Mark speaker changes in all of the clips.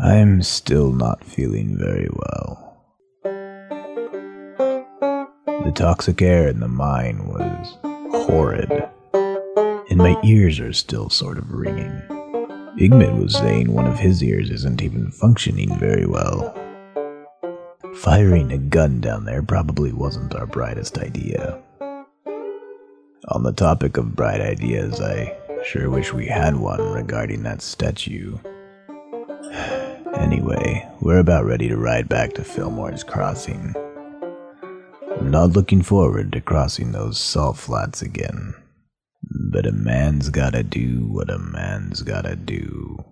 Speaker 1: I'm still not feeling very well. The toxic air in the mine was horrid, and my ears are still sort of ringing. Igmit was saying one of his ears isn't even functioning very well. Firing a gun down there probably wasn't our brightest idea. On the topic of bright ideas, I sure wish we had one regarding that statue. Anyway, we're about ready to ride back to Fillmore's Crossing. I'm not looking forward to crossing those salt flats again. But a man's gotta do what a man's gotta do.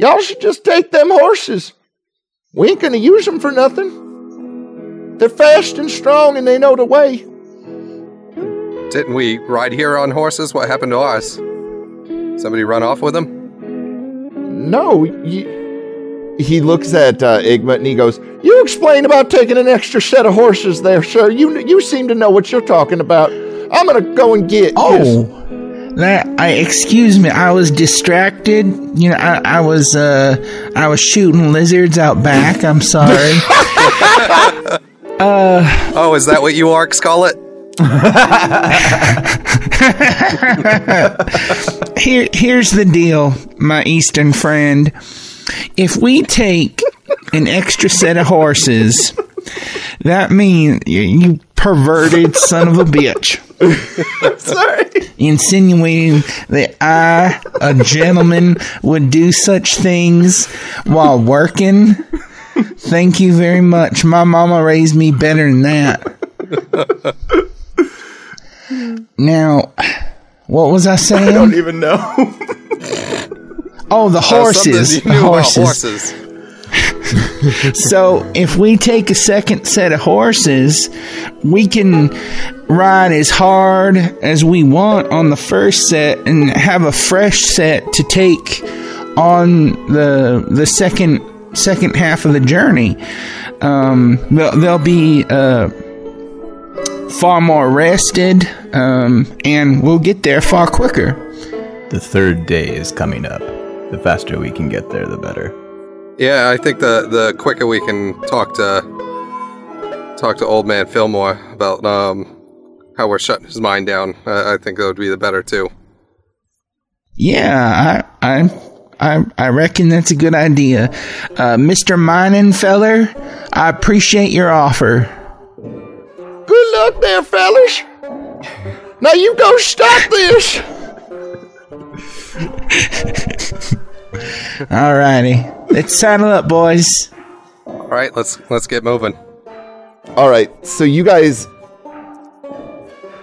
Speaker 2: Y'all should just take them horses. We ain't gonna use them for nothing. They're fast and strong and they know the way.
Speaker 3: Didn't we ride here on horses? What happened to ours? Somebody run off with them?
Speaker 2: No, you, he looks at uh, Igmit and he goes, "You explain about taking an extra set of horses there, sir. You you seem to know what you're talking about. I'm gonna go and get."
Speaker 4: Oh, that I excuse me. I was distracted. You know, I, I was uh, I was shooting lizards out back. I'm sorry. uh,
Speaker 3: Oh, is that what you are, Scarlet?
Speaker 4: here, here's the deal, my Eastern friend. If we take an extra set of horses, that means you, you perverted son of a bitch.
Speaker 2: Sorry.
Speaker 4: Insinuating that I, a gentleman, would do such things while working. Thank you very much. My mama raised me better than that. Now, what was I saying?
Speaker 2: I don't even know.
Speaker 4: Oh, the
Speaker 3: Uh,
Speaker 4: horses.
Speaker 3: something
Speaker 4: the horses.
Speaker 3: horses.
Speaker 4: So if we take a second set of horses, we can ride as hard as we want on the first set and have a fresh set to take on the the second second half of the journey. Um, they'll, they'll be uh, far more rested, um, and we'll get there far quicker.
Speaker 1: The third day is coming up. The faster we can get there, the better.
Speaker 3: Yeah, I think the the quicker we can talk to talk to old man Fillmore about um how we're shutting his mind down. Uh, I think that would be the better too.
Speaker 4: Yeah, I, I, I, I reckon that's a good idea. Uh, Mr. Mining Feller, I appreciate your offer.
Speaker 2: Good luck there, fellas. Now you go stop this.
Speaker 4: Alrighty, let's saddle up, boys.
Speaker 3: All right, let's let's get moving.
Speaker 2: All right, so you guys,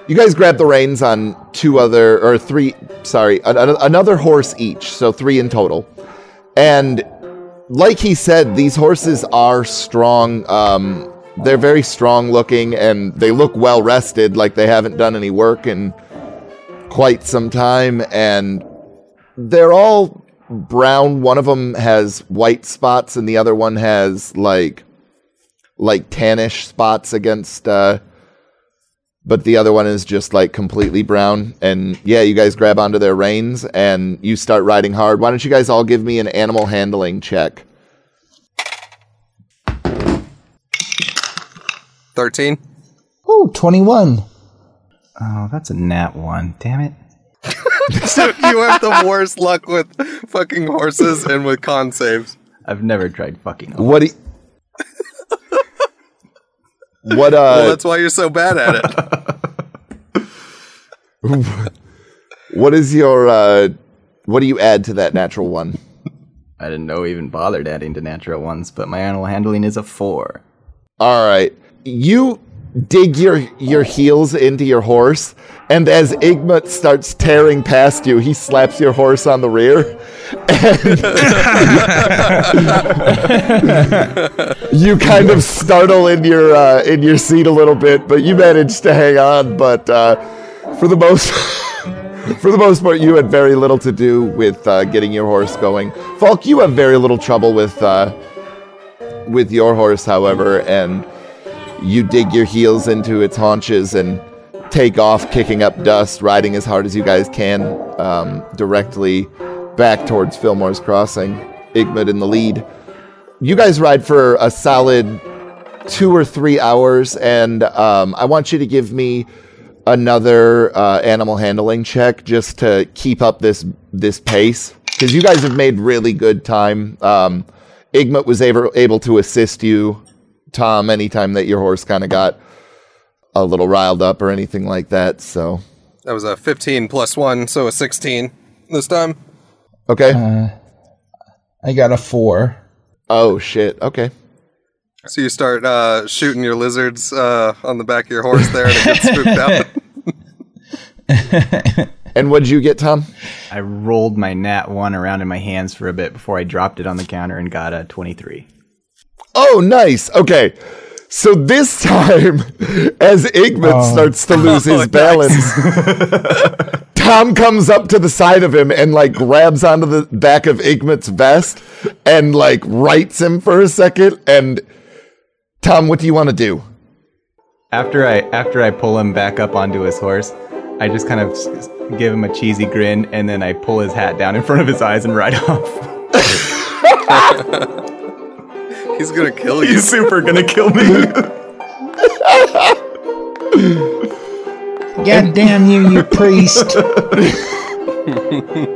Speaker 2: you guys grab the reins on two other or three. Sorry, an- an- another horse each, so three in total. And like he said, these horses are strong. Um, they're very strong looking, and they look well rested, like they haven't done any work in quite some time. And they're all brown. One of them has white spots, and the other one has like like tannish spots against uh but the other one is just like completely brown and yeah you guys grab onto their reins and you start riding hard why don't you guys all give me an animal handling check
Speaker 3: Thirteen.
Speaker 4: Ooh, 21.
Speaker 1: Oh, that's a nat one. Damn it.
Speaker 3: so you have the worst luck with fucking horses and with con saves.
Speaker 1: I've never tried fucking. Horses.
Speaker 2: what do you- what
Speaker 3: Well,
Speaker 2: uh
Speaker 3: that's why you're so bad at it.
Speaker 2: what is your uh what do you add to that natural one
Speaker 1: I didn't know we even bothered adding to natural ones, but my animal handling is a four.
Speaker 2: all right you dig your your heels into your horse, and as Igmit starts tearing past you, he slaps your horse on the rear. You kind of startle in your uh, in your seat a little bit, but you manage to hang on. But uh, for the most for the most part, you had very little to do with uh, getting your horse going. Falk, you have very little trouble with uh, with your horse, however, and you dig your heels into its haunches and take off, kicking up dust, riding as hard as you guys can, um, directly back towards Fillmore's Crossing. Igmit in the lead. You guys ride for a solid two or three hours, and um, I want you to give me another uh, animal handling check just to keep up this this pace because you guys have made really good time. Um, Igmit was able able to assist you, Tom, anytime that your horse kind of got a little riled up or anything like that. So
Speaker 3: That was a 15 plus one, so a 16 this time.
Speaker 2: okay.
Speaker 4: I got a four.
Speaker 2: oh shit. Okay.
Speaker 3: So you start uh, shooting your lizards uh, on the back of your horse there, and it gets spooked out.
Speaker 2: And what did you get, Tom?
Speaker 1: I rolled my nat one around in my hands for a bit before I dropped it on the counter and got a 23.
Speaker 2: Oh, nice. Okay. So this time, as Igmit oh. starts to lose his oh, balance, Tom comes up to the side of him and like grabs onto the back of Igmit's vest and like rights him for a second. And Tom, what do you want to do?
Speaker 1: After I after I pull him back up onto his horse, I just kind of s- s- give him a cheesy grin and then I pull his hat down in front of his eyes and ride off.
Speaker 3: He's gonna kill you.
Speaker 1: He's super gonna kill me.
Speaker 4: God damn you, you priest.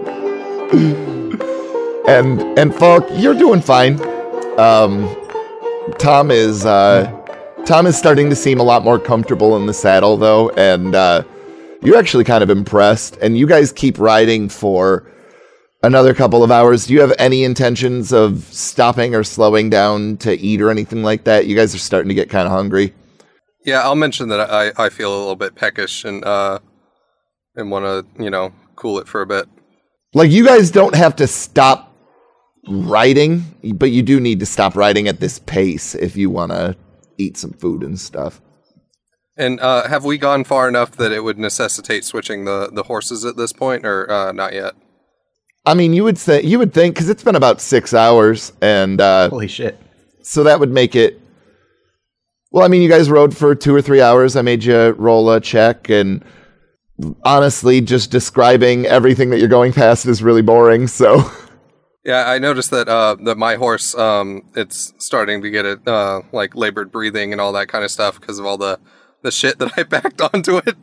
Speaker 2: And and Falk, you're doing fine. Um, Tom is uh, Tom is starting to seem a lot more comfortable in the saddle though, and uh, you're actually kind of impressed. And you guys keep riding for another couple of hours. Do you have any intentions of stopping or slowing down to eat or anything like that? You guys are starting to get kind of hungry.
Speaker 3: Yeah, I'll mention that I, I feel a little bit peckish and uh and want to you know cool it for a bit.
Speaker 2: Like you guys don't have to stop riding, but you do need to stop riding at this pace if you want to eat some food and stuff.
Speaker 3: And uh, have we gone far enough that it would necessitate switching the the horses at this point, or uh, not yet?
Speaker 2: I mean, you would say you would think because it's been about six hours, and uh,
Speaker 1: Holy shit.
Speaker 2: so that would make it. Well, I mean, you guys rode for two or three hours. I made you roll a check, and honestly, just describing everything that you're going past is really boring. So,
Speaker 3: Yeah, I noticed that uh, that my horse, um, it's starting to get it uh, like labored breathing and all that kind of stuff because of all the the shit that I backed onto it.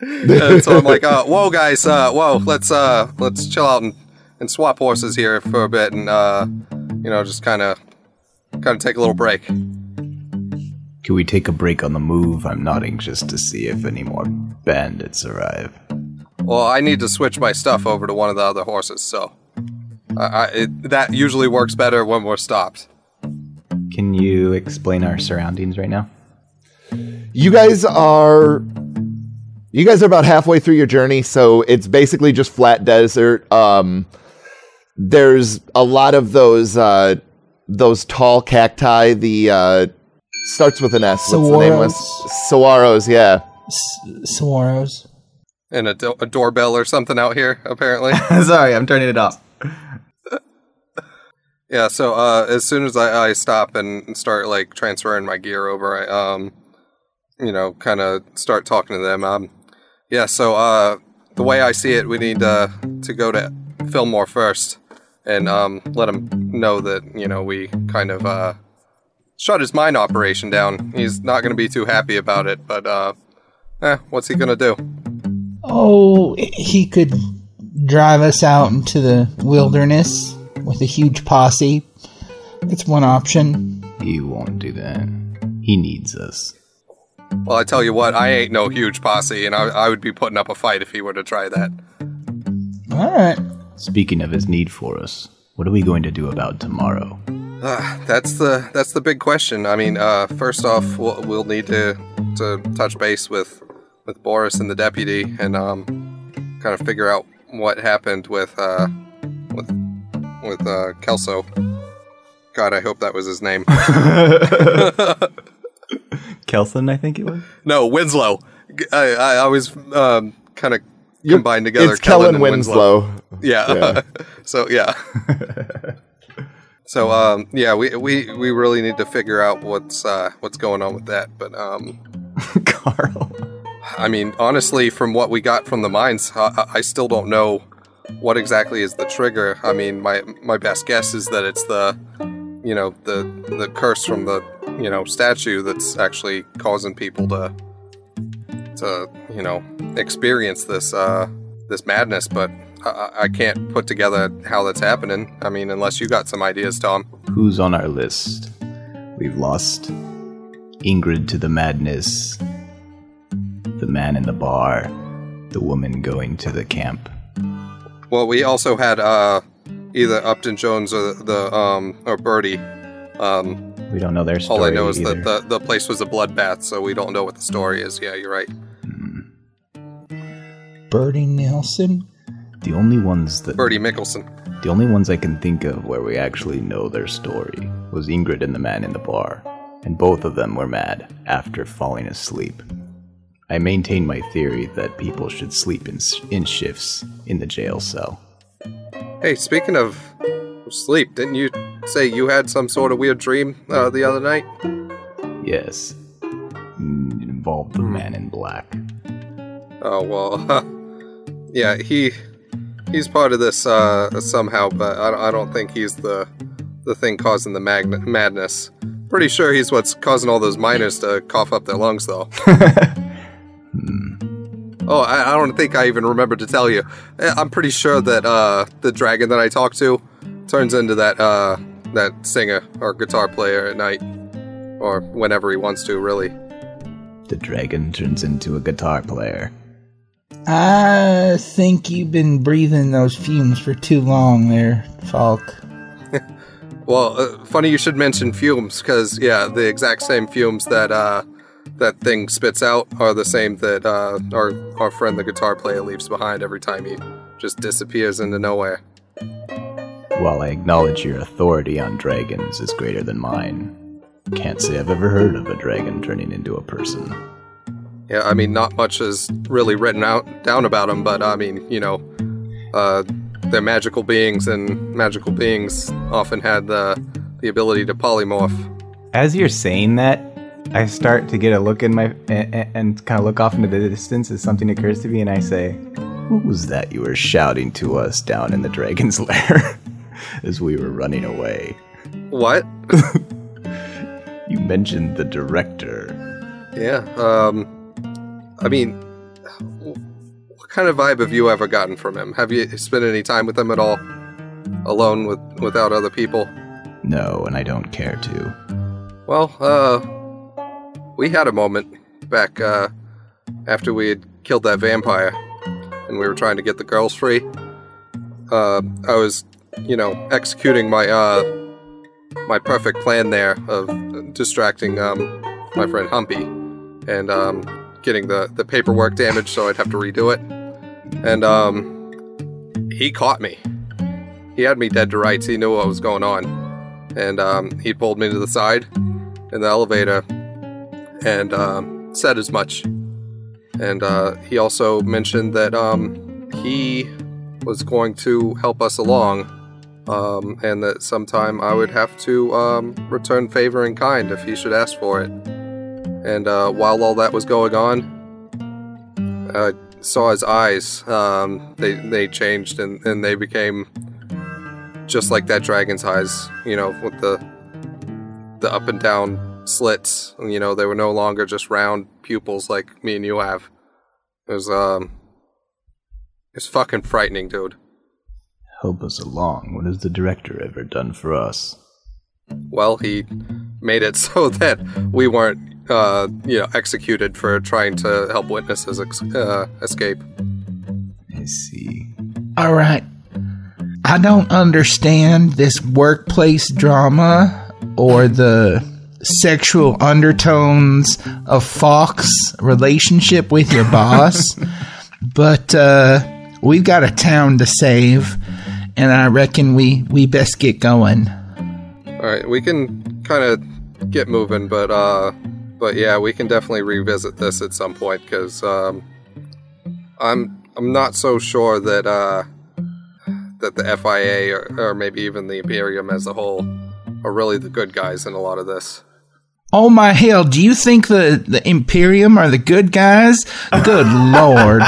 Speaker 3: And so I'm like, uh, whoa, guys, uh, whoa, let's uh, let's chill out and, and swap horses here for a bit, and uh, you know, just kind of kind of take a little break.
Speaker 5: Can we take a break on the move? I'm not anxious to see if any more bandits arrive.
Speaker 3: Well, I need to switch my stuff over to one of the other horses, so I, I, it, that usually works better when we're stopped.
Speaker 1: Can you explain our surroundings right now?
Speaker 2: you guys are you guys are about halfway through your journey so it's basically just flat desert um there's a lot of those uh those tall cacti the uh starts with an s what's the name was saguaros yeah
Speaker 4: Swaros.
Speaker 3: And a, do- a doorbell or something out here, apparently.
Speaker 1: Sorry, I'm turning it off.
Speaker 3: Yeah, so uh, as soon as I, I stop and start like transferring my gear over, I um, you know, kind of start talking to them. Um, yeah, so uh, the way I see it, we need uh, to go to Fillmore first and um, let him know that you know we kind of uh, shut his mine operation down. He's not going to be too happy about it, but uh, eh, what's he going to do?
Speaker 4: Oh, he could drive us out into the wilderness with a huge posse. That's one option.
Speaker 5: He won't do that. He needs us.
Speaker 3: Well, I tell you what, I ain't no huge posse, and I, I would be putting up a fight if he were to try that.
Speaker 4: All right.
Speaker 5: Speaking of his need for us, what are we going to do about tomorrow?
Speaker 3: Uh, that's the that's the big question. I mean, uh, first off, we'll, we'll need to to touch base with with Boris and the deputy and um, kind of figure out what happened with uh, with with uh, Kelso. God, I hope that was his name.
Speaker 6: Kelson, I think it was.
Speaker 3: no, Winslow. I always um, kind of combine together.
Speaker 2: It's Kellen
Speaker 3: and
Speaker 2: Winslow.
Speaker 3: Yeah.
Speaker 2: Yeah.
Speaker 3: so yeah. so um, yeah, we, we we really need to figure out what's uh, what's going on with that. But um,
Speaker 6: Carl.
Speaker 3: I mean, honestly, from what we got from the mines, I, I still don't know what exactly is the trigger. I mean, my my best guess is that it's the you know the the curse from the you know statue that's actually causing people to to you know experience this uh, this madness. But I, I can't put together how that's happening. I mean, unless you got some ideas, Tom.
Speaker 1: Who's on our list? We've lost Ingrid to the madness, the man in the bar, the woman going to the camp.
Speaker 3: Well, we also had uh, either Upton Jones or the um, or Birdie. Um,
Speaker 1: We don't know their story.
Speaker 3: all I know is
Speaker 1: either.
Speaker 3: that the, the place was a bloodbath, so we don't know what the story is. Yeah, you're right.
Speaker 4: Bertie Nelson.
Speaker 1: the only ones that
Speaker 3: Birdie Mickelson.
Speaker 1: the only ones I can think of where we actually know their story was Ingrid and the man in the bar, and both of them were mad after falling asleep. I maintain my theory that people should sleep in, in shifts in the jail cell.
Speaker 3: Hey, speaking of sleep, didn't you say you had some sort of weird dream uh, the other night?
Speaker 1: Yes, Mm, it involved the man in black.
Speaker 3: Oh well, yeah, he he's part of this uh, somehow, but I, don't- I don't think he's the the thing causing the magn- madness. Pretty sure he's what's causing all those miners to cough up their lungs, though. Oh, I, I don't think I even remember to tell you. Eh, I'm pretty sure that uh, the dragon that I talked to turns into that uh, that singer or guitar player at night, or whenever he wants to. Really.
Speaker 1: The dragon turns into a guitar player.
Speaker 4: I think you've been breathing those fumes for too long there, Falk.
Speaker 3: Well, uh, funny you should mention fumes, because yeah, the exact same fumes that uh, that thing spits out are the same that uh, our our friend the guitar player leaves behind every time he just disappears into nowhere.
Speaker 1: While I acknowledge your authority on dragons is greater than mine, can't say I've ever heard of a dragon turning into a person.
Speaker 3: Yeah, I mean, not much is really written out down about them, but I mean, you know, uh, they're magical beings, and magical beings often had the the ability to polymorph.
Speaker 6: As you're saying that, I start to get a look in my and, and kind of look off into the distance as something occurs to me, and I say,
Speaker 1: What was that you were shouting to us down in the dragon's lair as we were running away?
Speaker 3: What?
Speaker 1: You mentioned the director.
Speaker 3: Yeah. Um, I mean, what kind of vibe have you ever gotten from him? Have you spent any time with him at all, alone with without other people?
Speaker 1: No, and I don't care to.
Speaker 3: Well, uh, we had a moment back uh, after we had killed that vampire, and we were trying to get the girls free. Uh, I was, you know, executing my uh, my perfect plan there of distracting um, my friend Humpy and um, getting the the paperwork damaged, so I'd have to redo it. And um, he caught me. He had me dead to rights. He knew what was going on, and um, he pulled me to the side in the elevator and um, said as much. And uh, he also mentioned that um, he was going to help us along, um, and that sometime I would have to um, return favor in kind if he should ask for it. And uh, while all that was going on, I saw his eyes. Um, they they changed and, and they became just like that dragon's eyes. You know, with the the up and down slits. You know, they were no longer just round pupils like me and you have. It was um, it's fucking frightening, dude.
Speaker 1: Help us along. What has the director ever done for us?
Speaker 3: Well, he made it so that we weren't, uh, you know, executed for trying to help witnesses ex- uh, escape.
Speaker 1: I see.
Speaker 4: All right. I don't understand this workplace drama or the sexual undertones of Falk's relationship with your boss, but uh, we've got a town to save, and I reckon we we best get going.
Speaker 3: All right, we can kind of get moving, but uh, but yeah, we can definitely revisit this at some point because um, I'm I'm not so sure that uh that the FIA or, or maybe even the Imperium as a whole are really the good guys in a lot of this.
Speaker 4: Oh my hell! Do you think the the Imperium are the good guys? Good lord!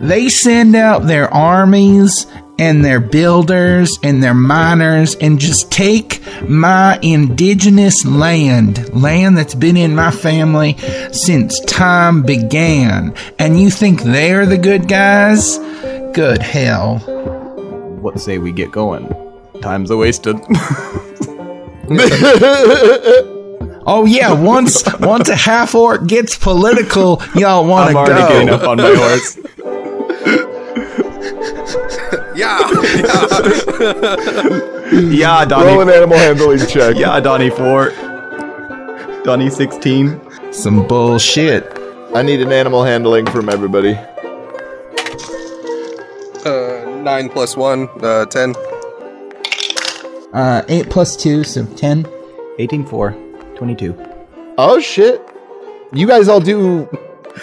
Speaker 4: they send out their armies and their builders and their miners and just take my indigenous land, land that's been in my family since time began. And you think they're the good guys? Good hell.
Speaker 1: What say we get going? Time's a wasted.
Speaker 4: Oh yeah, once once a half orc gets political, y'all want to go.
Speaker 1: I'm already getting up on my horse.
Speaker 3: Yeah,
Speaker 1: Yeah,
Speaker 2: Roll an animal handling check.
Speaker 1: Yeah, Donnie four. Donnie sixteen.
Speaker 4: Some bullshit.
Speaker 2: I need an animal handling from everybody.
Speaker 3: uh, nine plus one, uh, ten.
Speaker 4: Uh, eight plus two, so ten.
Speaker 1: 18 4. 22.
Speaker 2: Oh shit! You guys all do.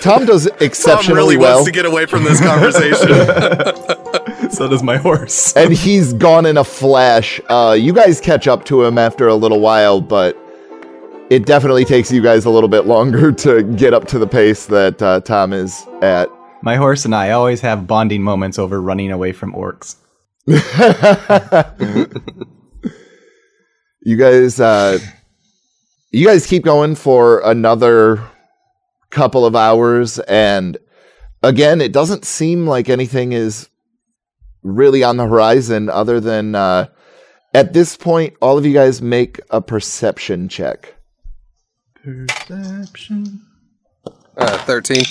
Speaker 2: Tom does exceptionally
Speaker 3: Tom
Speaker 2: exceptionally
Speaker 3: really
Speaker 2: well,
Speaker 3: wants to get away from this conversation.
Speaker 1: So does my horse.
Speaker 2: and he's gone in a flash. Uh, you guys catch up to him after a little while, but it definitely takes you guys a little bit longer to get up to the pace that uh, Tom is at.
Speaker 1: My horse and I always have bonding moments over running away from orcs.
Speaker 2: You guys, uh, you guys keep going for another couple of hours, and again, it doesn't seem like anything is really on the horizon other than uh, at this point, all of you guys make a perception check.
Speaker 1: Perception.
Speaker 3: uh, Thirteen.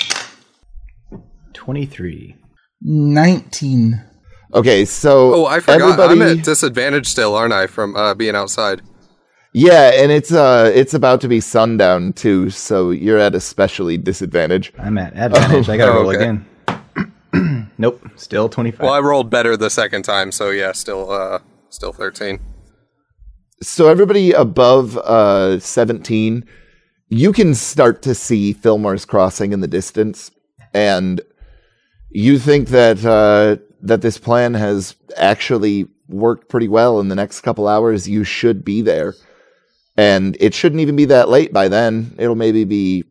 Speaker 1: 23.
Speaker 4: Nineteen.
Speaker 2: Okay, so
Speaker 3: Oh, I forgot.
Speaker 2: everybody,
Speaker 3: I'm at disadvantage still, aren't I, from uh, being outside?
Speaker 2: yeah, and it's uh, it's about to be sundown too, so you're at especially disadvantage.
Speaker 1: I'm at advantage. I gotta
Speaker 3: Oh,
Speaker 1: roll
Speaker 3: okay.
Speaker 1: again. nope. Still 25.
Speaker 3: Well, I rolled better the second time, so yeah, still, uh, still thirteen.
Speaker 2: so everybody above uh 17 you can start to see fillmore's crossing in the distance and you think that uh that this plan has actually worked pretty well in the next couple hours you should be there and it shouldn't even be that late by then it'll maybe be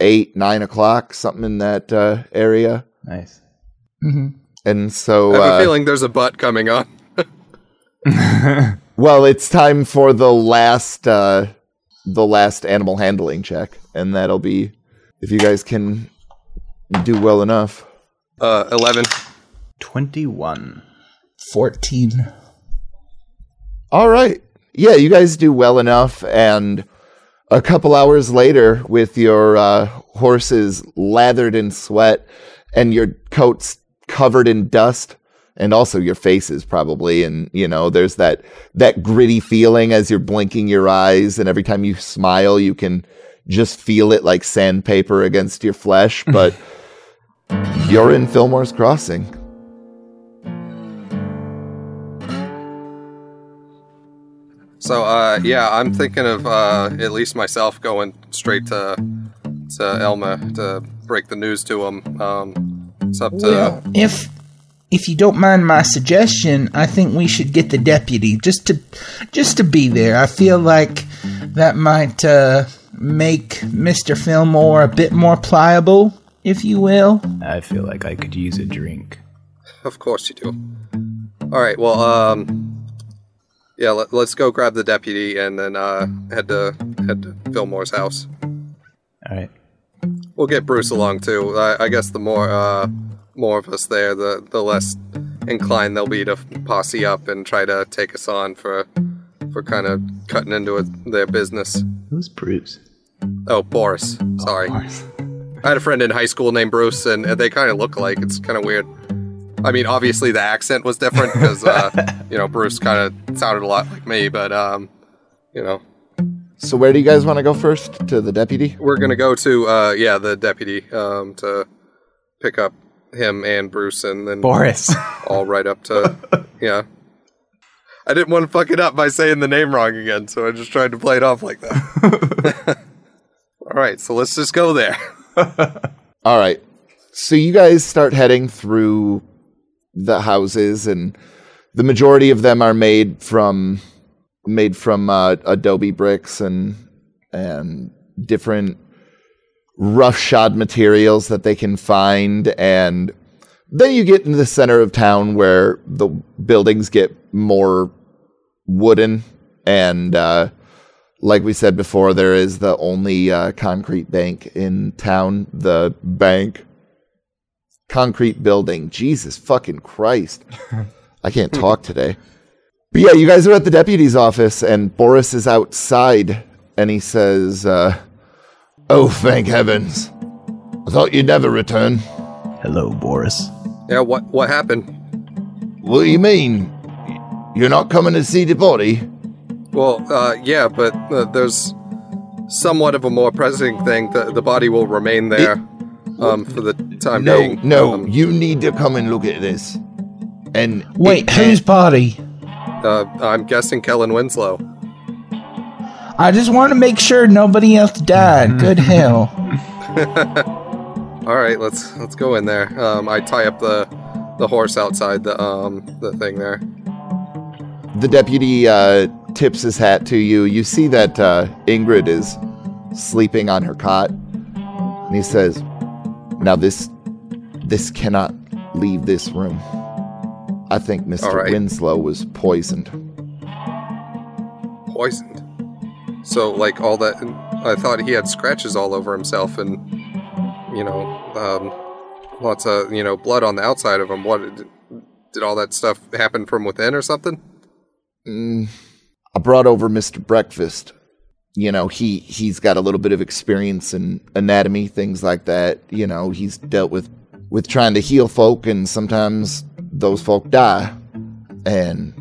Speaker 2: eight nine o'clock something in that uh area
Speaker 1: nice.
Speaker 2: and so
Speaker 3: I have
Speaker 2: uh,
Speaker 3: a feeling there's a butt coming on.
Speaker 2: Well, it's time for the last uh the last animal handling check, and that'll be if you guys can do well enough.
Speaker 3: Uh, eleven.
Speaker 1: 21.
Speaker 4: Fourteen.
Speaker 2: All right. Yeah, you guys do well enough and a couple hours later with your uh horses lathered in sweat and your coats covered in dust and also your faces probably and you know there's that that gritty feeling as you're blinking your eyes and every time you smile you can just feel it like sandpaper against your flesh but you're in Fillmore's Crossing
Speaker 3: So, uh, yeah, I'm thinking of uh, at least myself going straight to to Elma to break the news to him. Um, it's up to
Speaker 4: Well, if if you don't mind my suggestion, I think we should get the deputy just to just to be there. I feel like that might uh, make Mister Fillmore a bit more pliable, if you will.
Speaker 5: I feel like I could use a drink.
Speaker 3: Of course you do. All right. Well, um, yeah. Let, let's go grab the deputy and then uh, head to head to Fillmore's house.
Speaker 1: All right.
Speaker 3: We'll get Bruce along too. I, I guess the more uh, more of us there, the the less inclined they'll be to posse up and try to take us on for for kind of cutting into it, their business.
Speaker 5: Who's Bruce?
Speaker 3: Oh, Boris. Sorry. I had a friend in high school named Bruce, and they kind of look alike. It's kind of weird. I mean, obviously the accent was different because uh, you know Bruce kind of sounded a lot like me, but um, you know,
Speaker 2: So where do you guys want to go first? To the deputy?
Speaker 3: we're gonna go to uh, yeah, the deputy um, to pick up him and Bruce, and then
Speaker 1: Boris.
Speaker 3: all right up to yeah. I didn't want to fuck it up by saying the name wrong again, so I just tried to play it off like that. all right, so let's just go there.
Speaker 2: All right. So you guys start heading through the houses, and the majority of them are made from made from uh, adobe bricks and and different roughshod materials that they can find. And then you get into the center of town where the buildings get more wooden and. Uh, like we said before, there is the only uh, concrete bank in town. The bank, concrete building. Jesus fucking Christ! I can't talk today. But yeah, you guys are at the deputy's office, and Boris is outside, and he says, uh, "Oh, thank heavens! I thought you'd never return.
Speaker 5: Hello, Boris.
Speaker 3: Yeah, what what happened?
Speaker 2: What do you mean? You're not coming to see the body?"
Speaker 3: Well, uh, yeah, but uh, there's somewhat of a more pressing thing. The, the body will remain there um, for the time
Speaker 2: No,
Speaker 3: being.
Speaker 2: no,
Speaker 3: Um,
Speaker 2: you need to come and look at this. And
Speaker 4: Wait,
Speaker 2: it
Speaker 4: whose
Speaker 2: can't-
Speaker 3: uh, I'm guessing Kellen Winslow.
Speaker 4: I just want to make sure nobody else died. Good hell.
Speaker 3: All right, let's let's go in there. Um, I tie up the the horse outside the um the thing there.
Speaker 2: the deputy uh, tips his hat to you. You see that uh, Ingrid is sleeping on her cot, and he says, "Now this, this cannot leave this room. I think Mister
Speaker 3: right.
Speaker 2: Winslow was poisoned.
Speaker 3: Poisoned. So like all that. I thought he had scratches all over himself and you know um, lots of you know blood on the outside of him. What did, did all that stuff happen from within or something?
Speaker 2: Mm, I brought over Mister Breakfast. You know, he he's got a little bit of experience in anatomy, things like that. You know, he's dealt with with trying to heal folk, and sometimes those folk die. And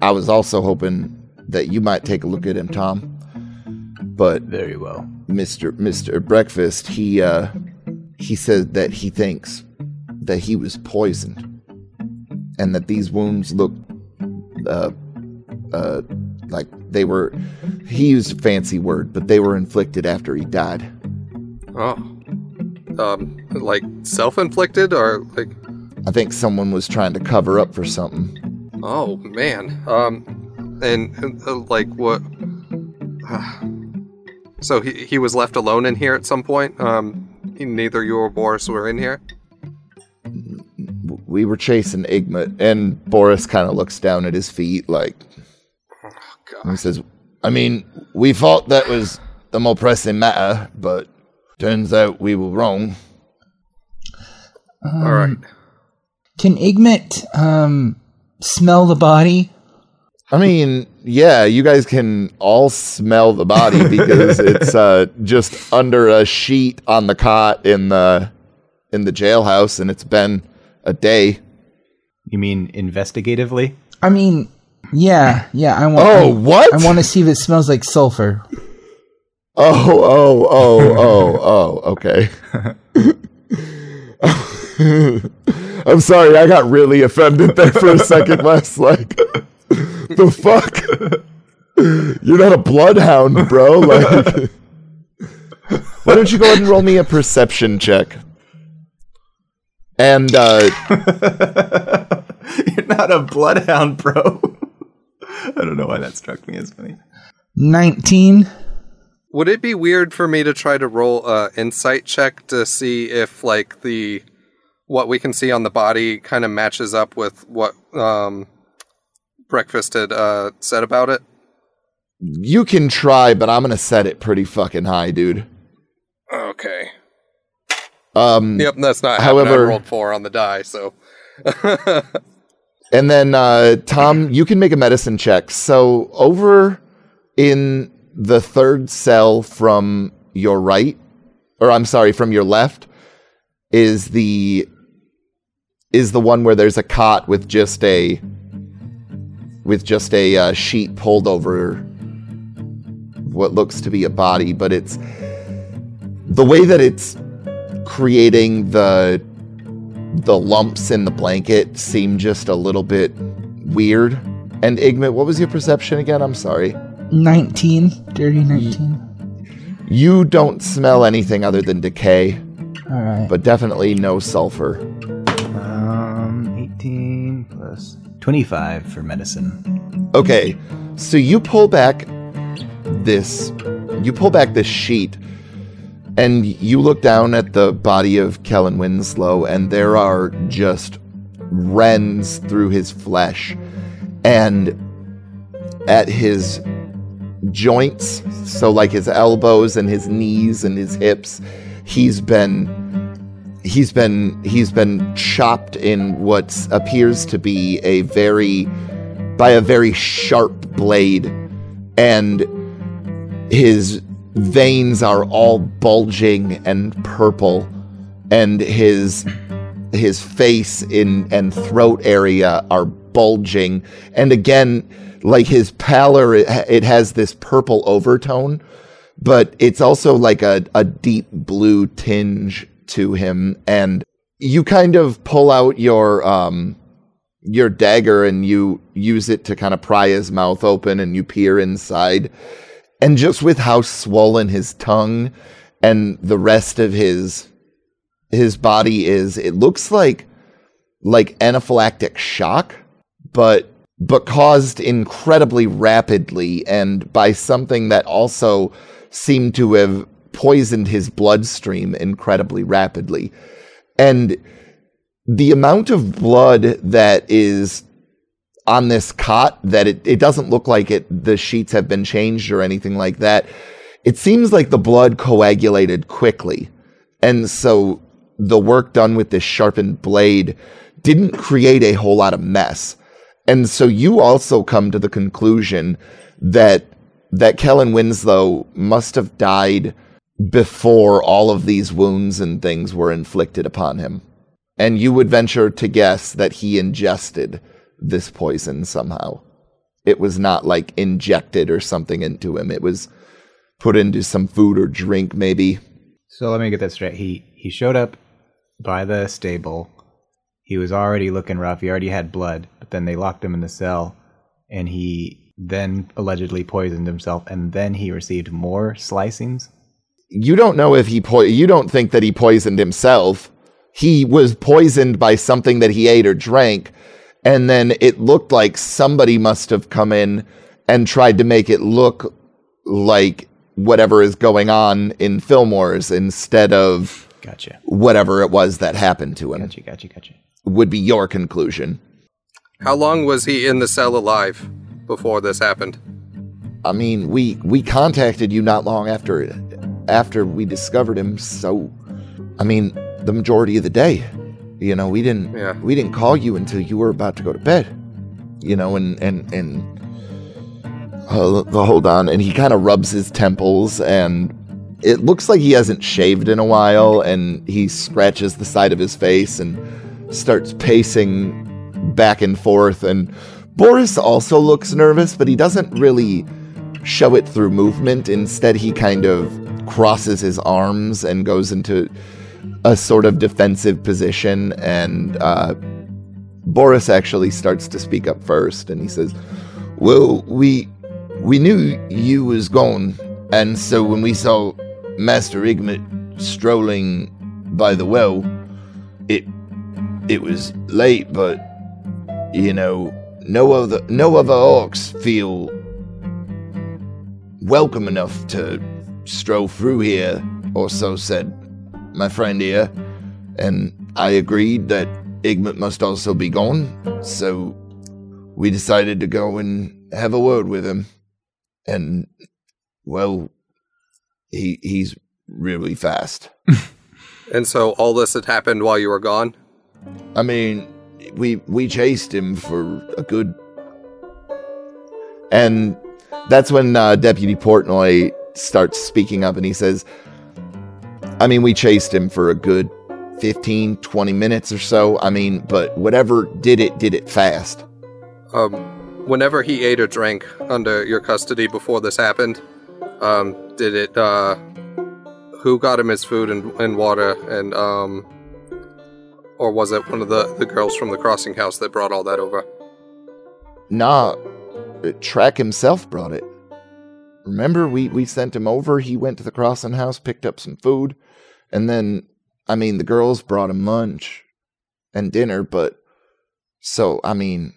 Speaker 2: I was also hoping that you might take a look at him, Tom. But
Speaker 5: Very well.
Speaker 2: Mister Mister Breakfast, he uh, he said that he thinks that he was poisoned, and that these wounds look uh, uh, like they were. He used a fancy word, but they were inflicted after he died.
Speaker 3: Oh, um, like self-inflicted or like
Speaker 2: I think someone was trying to cover up for something.
Speaker 3: Oh man. Um, and uh, like what? so he he was left alone in here at some point. Um, neither you or Boris were in here.
Speaker 2: We were chasing Igmit, and Boris kind of looks down at his feet, like
Speaker 3: God.
Speaker 2: he says, "I mean, we thought that was the more pressing matter, but turns out we were wrong."
Speaker 3: All right.
Speaker 4: Can Igmit um, smell the body?
Speaker 2: I mean, yeah, you guys can all smell the body because it's uh, just under a sheet on the cot in the in the jailhouse, and it's been a day.
Speaker 1: You mean investigatively?
Speaker 4: I mean, yeah, yeah. I want.
Speaker 2: Oh,
Speaker 4: I,
Speaker 2: what?
Speaker 4: I want to see if it smells like sulfur.
Speaker 2: Oh, oh, oh, oh, oh. Okay. I'm sorry, I got really offended there for a second, Last, Like, the fuck? You're not a bloodhound, bro. Like, why don't you go ahead and roll me a perception check? And uh,
Speaker 1: You're not a bloodhound, bro. I don't know why that struck me as funny.
Speaker 4: Nineteen.
Speaker 3: Would it be weird for me to try to roll a insight check to see if like the what we can see on the body kind of matches up with what um breakfast had uh said about it?
Speaker 2: you can try, but I'm gonna set it pretty fucking high, dude.
Speaker 3: Okay.
Speaker 2: Um,
Speaker 3: Yep, that's not
Speaker 2: However-
Speaker 3: However, I rolled four on the die, so
Speaker 2: And then uh, Tom, you can make a medicine check. So over in the third cell from your right, or I'm sorry, from your left, is the is the one where there's a cot with just a with just a uh, sheet pulled over what looks to be a body, but it's the way that it's creating the the lumps in the blanket seem just a little bit weird. And Igmit, what was your perception again? I'm sorry.
Speaker 4: 19. Dirty 19.
Speaker 2: You don't smell anything other than decay,
Speaker 4: All right.
Speaker 2: but definitely no sulfur.
Speaker 1: Um, 18 plus 25 for medicine.
Speaker 2: Okay, so you pull back this you pull back this sheet and you look down at the body of Kellen Winslow and there are just rends through his flesh and at his joints, so like his elbows and his knees and his hips, he's been he's been he's been chopped in what appears to be a very by a very sharp blade. And his veins are all bulging and purple and his his face in and throat area are bulging. And again like his pallor it, it has this purple overtone but it's also like a, a deep blue tinge to him. And you kind of pull out your um your dagger and you use it to kind of pry his mouth open and you peer inside and just with how swollen his tongue and the rest of his his body is it looks like like anaphylactic shock but but caused incredibly rapidly and by something that also seemed to have poisoned his bloodstream incredibly rapidly. And the amount of blood that is on this cot that it, it doesn't look like it the sheets have been changed or anything like that. It seems like the blood coagulated quickly. And so the work done with this sharpened blade didn't create a whole lot of mess. And so you also come to the conclusion that that Kellen Winslow must have died before all of these wounds and things were inflicted upon him. And you would venture to guess that he ingested this poison somehow. It was not like injected or something into him. It was put into some food or drink, maybe.
Speaker 1: So let me get that straight. He he showed up by the stable. He was already looking rough. He already had blood, but then they locked him in the cell, and he then allegedly poisoned himself, and then he received more slicings.
Speaker 2: You don't know if he po- you don't think that he poisoned himself. He was poisoned by something that he ate or drank, and then it looked like somebody must have come in and tried to make it look like whatever is going on in Fillmore's instead of
Speaker 1: Gotcha.
Speaker 2: whatever it was that happened to him.
Speaker 1: Gotcha. Gotcha. Gotcha.
Speaker 2: Would be your conclusion.
Speaker 3: How long was he in the cell alive before this happened?
Speaker 2: I mean, we we contacted you not long after after we discovered him, so I mean, the majority of the day. You know, we didn't
Speaker 3: Yeah.
Speaker 2: we didn't call you until you were about to go to bed. You know, and and and uh, hold on, and he kind of rubs his temples, and it looks like he hasn't shaved in a while, and he scratches the side of his face and starts pacing back and forth. And Boris also looks nervous, but he doesn't really show it through movement. Instead, he kind of crosses his arms and goes into a sort of defensive position. And uh, Boris actually starts to speak up first, and he says, "Well, we we knew you was gone, and so when we saw Master Igmit strolling by the well, it it was late, but you know, no other no other orcs feel welcome enough to stroll through here, or so said my friend here, and I agreed that Igmit must also be gone, so we decided to go and have a word with him. And well, he he's really fast.
Speaker 3: And so all this had happened while you were gone?
Speaker 2: I mean, we we chased him for a good, and that's when uh, Deputy Portnoy starts speaking up, and he says, "I mean, we chased him for a good 15, 20 minutes or so. I mean, but whatever did it, did it fast.
Speaker 3: Um, whenever he ate or drank under your custody before this happened, Um, did it? Uh, who got him his food and, and water? And um, or was it one of the the girls from the crossing house that brought all that over?
Speaker 2: Nah, uh, Track himself brought it. Remember, we, we sent him over. He went to the crossing house, picked up some food, and then, I mean, the girls brought him lunch and dinner, but so, I mean,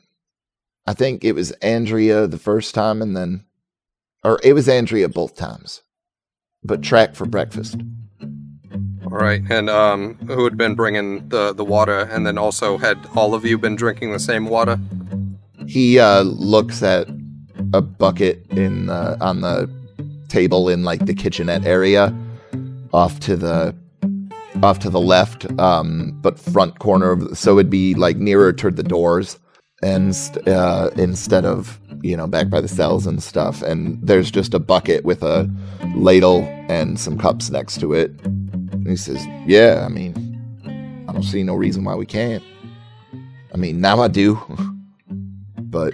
Speaker 2: I think it was Andrea the first time, and then, or it was Andrea both times, but Track for breakfast.
Speaker 3: All right, and um, who had been bringing the the water, and then also had all of you been drinking the same water?
Speaker 2: He uh, looks at a bucket in uh, on the table in like the kitchenette area, off to the off to the left, um, but front corner of so it'd be like nearer to the doors, and uh, instead of you know back by the cells and stuff. And there's just a bucket with a ladle and some cups next to it. And he says, "Yeah, I mean, I don't see no reason why we can't. I mean, now I do." but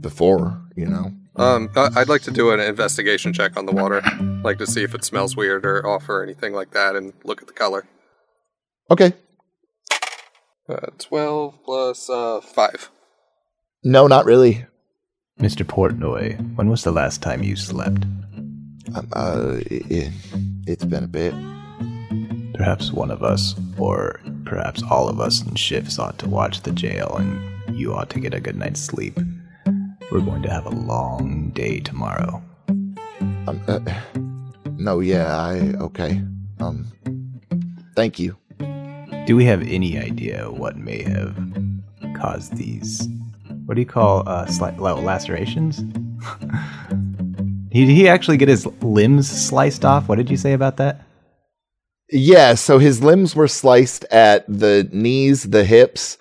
Speaker 2: before, you know.
Speaker 3: Um, I- I'd like to do an investigation check on the water, like to see if it smells weird or off or anything like that, and look at the color.
Speaker 2: Okay.
Speaker 3: Uh, Twelve plus uh, five.
Speaker 2: No, not really.
Speaker 5: Mr. Portnoy, when was the last time you slept?
Speaker 2: Um, uh, it, it's been a bit.
Speaker 5: Perhaps one of us, or perhaps all of us in shifts ought to watch the jail and you ought to get a good night's sleep. We're going to have a long day tomorrow.
Speaker 2: Um, uh, no, yeah, I okay. Um, thank you.
Speaker 5: Do we have any idea what may have caused these? What do you call uh, sli- lacerations? did he actually get his limbs sliced off? What did you say about that?
Speaker 2: Yeah, so his limbs were sliced at the knees, the hips,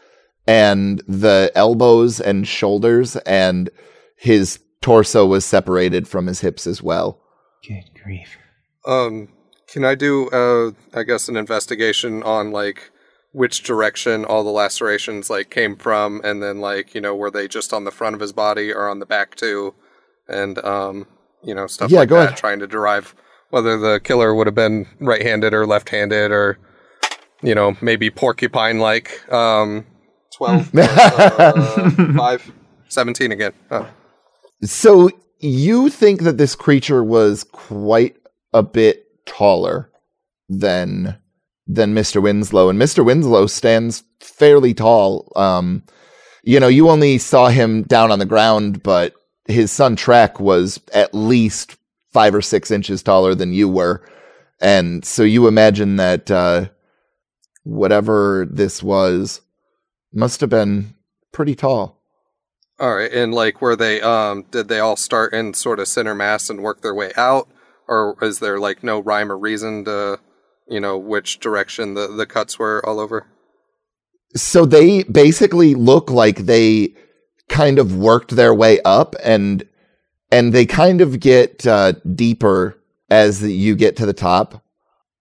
Speaker 2: and the elbows and shoulders, and his torso was separated from his hips as well.
Speaker 5: Good grief.
Speaker 3: Um, can I do, uh, I guess, an investigation on like which direction all the lacerations like came from, and then like you know were they just on the front of his body or on the back too, and um, you know stuff
Speaker 2: Yeah,
Speaker 3: like
Speaker 2: go
Speaker 3: that,
Speaker 2: ahead.
Speaker 3: trying to derive whether the killer would have been right-handed or left-handed or you know maybe porcupine-like. Um, twelve, uh, five, 17 again. Oh.
Speaker 2: So you think that this creature was quite a bit taller than than Mr. Winslow, and Mr. Winslow stands fairly tall. Um, you know, you only saw him down on the ground, but his son Trek was at least five or six inches taller than you were, and so you imagine that uh, whatever this was must have been pretty tall.
Speaker 3: All right, and like, were they? Um, did they all start in sort of center mass and work their way out, or is there like no rhyme or reason to, you know, which direction the the cuts were all over?
Speaker 2: so they basically look like they kind of worked their way up and and they kind of get uh, deeper as you get to the top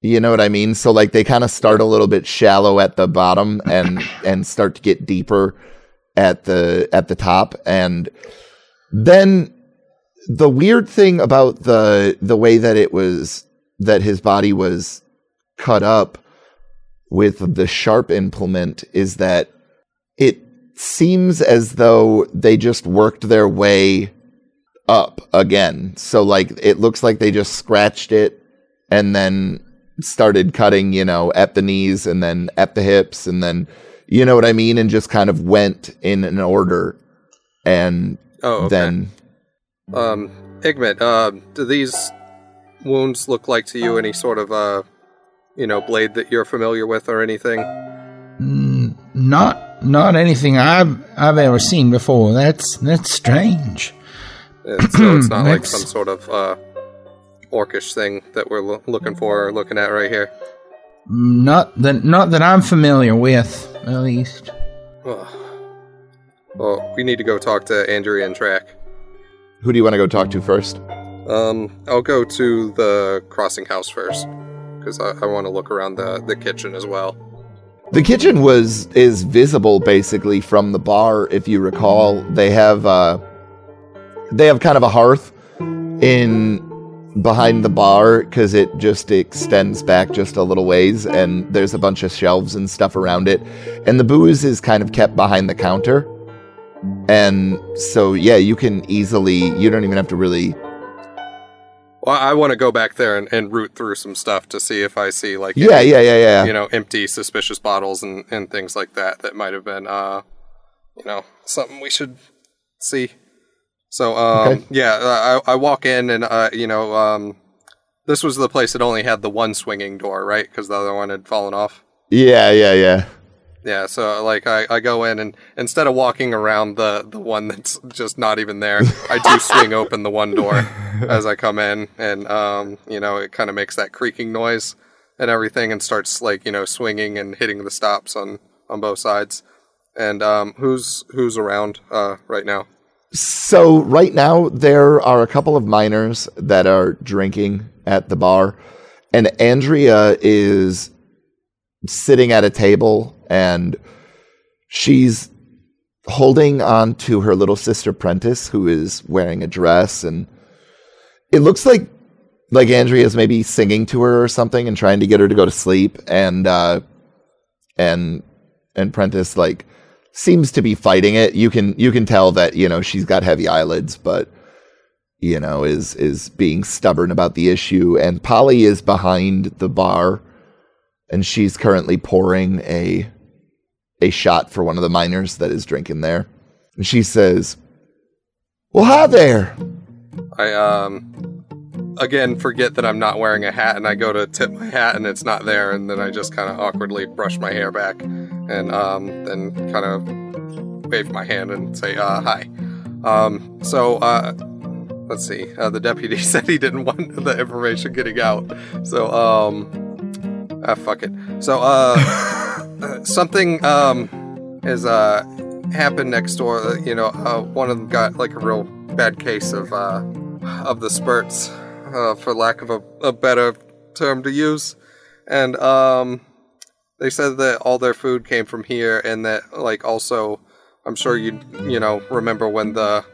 Speaker 2: you know what i mean so like they kind of start a little bit shallow at the bottom and and start to get deeper at the at the top and then the weird thing about the the way that it was that his body was cut up with the sharp implement is that it seems as though they just worked their way up again. So like it looks like they just scratched it and then started cutting, you know, at the knees and then at the hips and then you know what I mean and just kind of went in an order and
Speaker 3: Oh, okay.
Speaker 2: then
Speaker 3: um, Igmit, uh, do these wounds look like to you any sort of uh, you know, blade that you're familiar with or anything?
Speaker 4: Mm, not not anything I've I've ever seen before. That's that's strange.
Speaker 3: So it's not like some sort of uh, orcish thing that we're lo- looking for or looking at right here.
Speaker 4: Not that not that I'm familiar with, at least.
Speaker 3: Ugh. Well, we need to go talk to Andrea and Track.
Speaker 2: who do you want to go talk to first?
Speaker 3: Um, I'll go to the crossing house first because I, I want to look around the the kitchen as well.
Speaker 2: The kitchen was is visible basically from the bar. If you recall, they have uh, they have kind of a hearth in behind the bar because it just extends back just a little ways and there's a bunch of shelves and stuff around it. And the booze is kind of kept behind the counter. And so, yeah, you can easily, you don't even have to really.
Speaker 3: Well, I want to go back there and, and root through some stuff to see if I see like
Speaker 2: Yeah,
Speaker 3: any,
Speaker 2: yeah, yeah, yeah.
Speaker 3: you know empty suspicious bottles and, and things like that that might have been uh you know something we should see. So um
Speaker 2: Okay.
Speaker 3: yeah, I I walk in and uh you know um this was the place that only had the one swinging door, right? Because the other one had fallen off.
Speaker 2: Yeah, yeah, yeah.
Speaker 3: Yeah, so like I, I go in and instead of walking around the, the one that's just not even there, I do swing open the one door as I come in and um you know it kind of makes that creaking noise and everything and starts like you know swinging and hitting the stops on on both sides. And um who's who's around uh right now?
Speaker 2: So right now there are a couple of miners that are drinking at the bar, and Andrea is sitting at a table and she's holding on to her little sister Prentice, who is wearing a dress, and it looks like like Andrea is maybe singing to her or something and trying to get her to go to sleep, and uh, and and Prentice like seems to be fighting it. You can you can tell that you know she's got heavy eyelids, but you know is is being stubborn about the issue. And Polly is behind the bar, and she's currently pouring a a shot for one of the miners that is drinking there. And she says, "Well, hi there."
Speaker 3: I um again forget that I'm not wearing a hat and I go to tip my hat and it's not there and then I just kind of awkwardly brush my hair back and um then kind of wave my hand and say uh hi. Um so uh let's see. Uh, the deputy said he didn't want the information getting out. So um ah fuck it. So uh uh, something um has uh happened next door. Uh, You know, uh, one of them got like a real bad case of uh of the spurts, uh, for lack of a, a better term to use, and um they said that all their food came from here, and that like also I'm sure you you know remember when the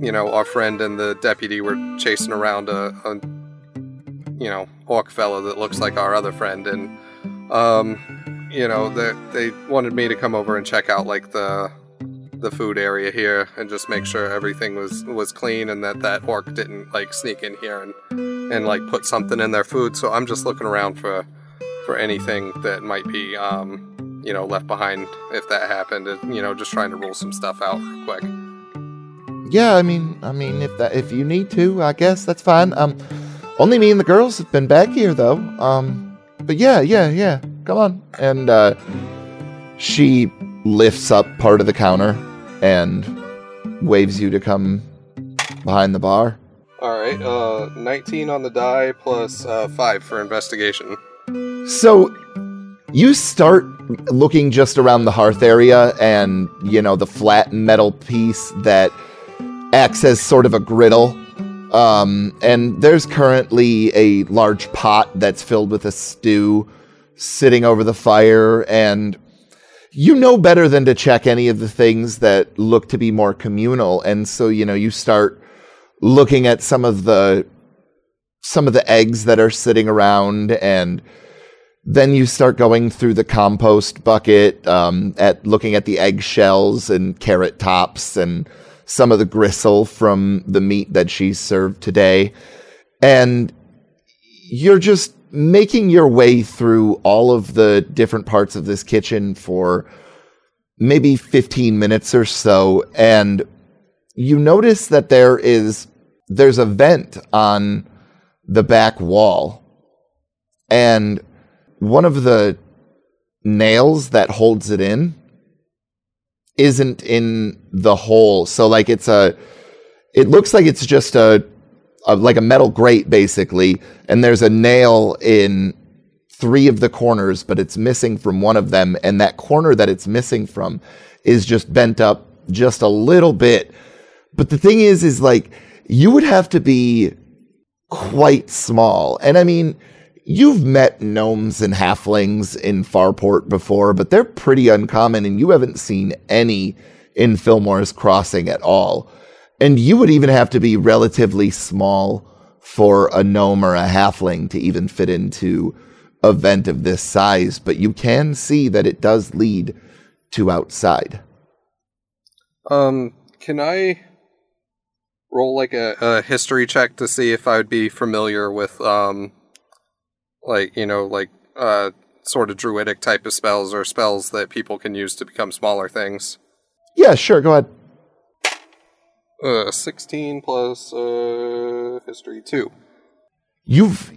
Speaker 3: you know our friend and the deputy were chasing around a, a you know orc fella that looks like our other friend and um you know they they wanted me to come over and check out like the the food area here and just make sure everything was was clean and that that orc didn't like sneak in here and and like put something in their food. So i'm just looking around for for anything that might be um you know left behind if that happened and you know just trying to rule some stuff out real quick
Speaker 2: Yeah, I mean, I mean, if that if you need to, I guess that's fine. Um, only me and the girls have been back here though. Um, but yeah, yeah, yeah. Come on. And uh, she lifts up part of the counter and waves you to come behind the bar.
Speaker 3: all right uh 19 on the die plus uh 5 for investigation
Speaker 2: So you start looking just around the hearth area and, you know, the flat metal piece that acts as sort of a griddle. Um, and there's currently a large pot that's filled with a stew sitting over the fire. And you know better than to check any of the things that look to be more communal. And so, you know, you start looking at some of the some of the eggs that are sitting around and then you start going through the compost bucket um, at looking at the eggshells and carrot tops and some of the gristle from the meat that she served today. And you're just making your way through all of the different parts of this kitchen for maybe 15 minutes or so. And you notice that there is there's a vent on the back wall. And one of the nails that holds it in isn't in the hole. So like it's a it looks like it's just a, a like a metal grate basically and there's a nail in three of the corners but it's missing from one of them and that corner that it's missing from is just bent up just a little bit. But the thing is is like you would have to be quite small. And I mean, you've met gnomes and halflings in Farport before, but they're pretty uncommon, and you haven't seen any in Fillmore's Crossing at all. And you would even have to be relatively small for a gnome or a halfling to even fit into a vent of this size, but you can see that it does lead to outside.
Speaker 3: Um, can I roll like a, a history check to see if I would be familiar with um, like you know, like uh, sort of druidic type of spells or spells that people can use to become smaller things?
Speaker 2: Yeah, sure, go ahead.
Speaker 3: Uh, sixteen plus uh, history two.
Speaker 2: You've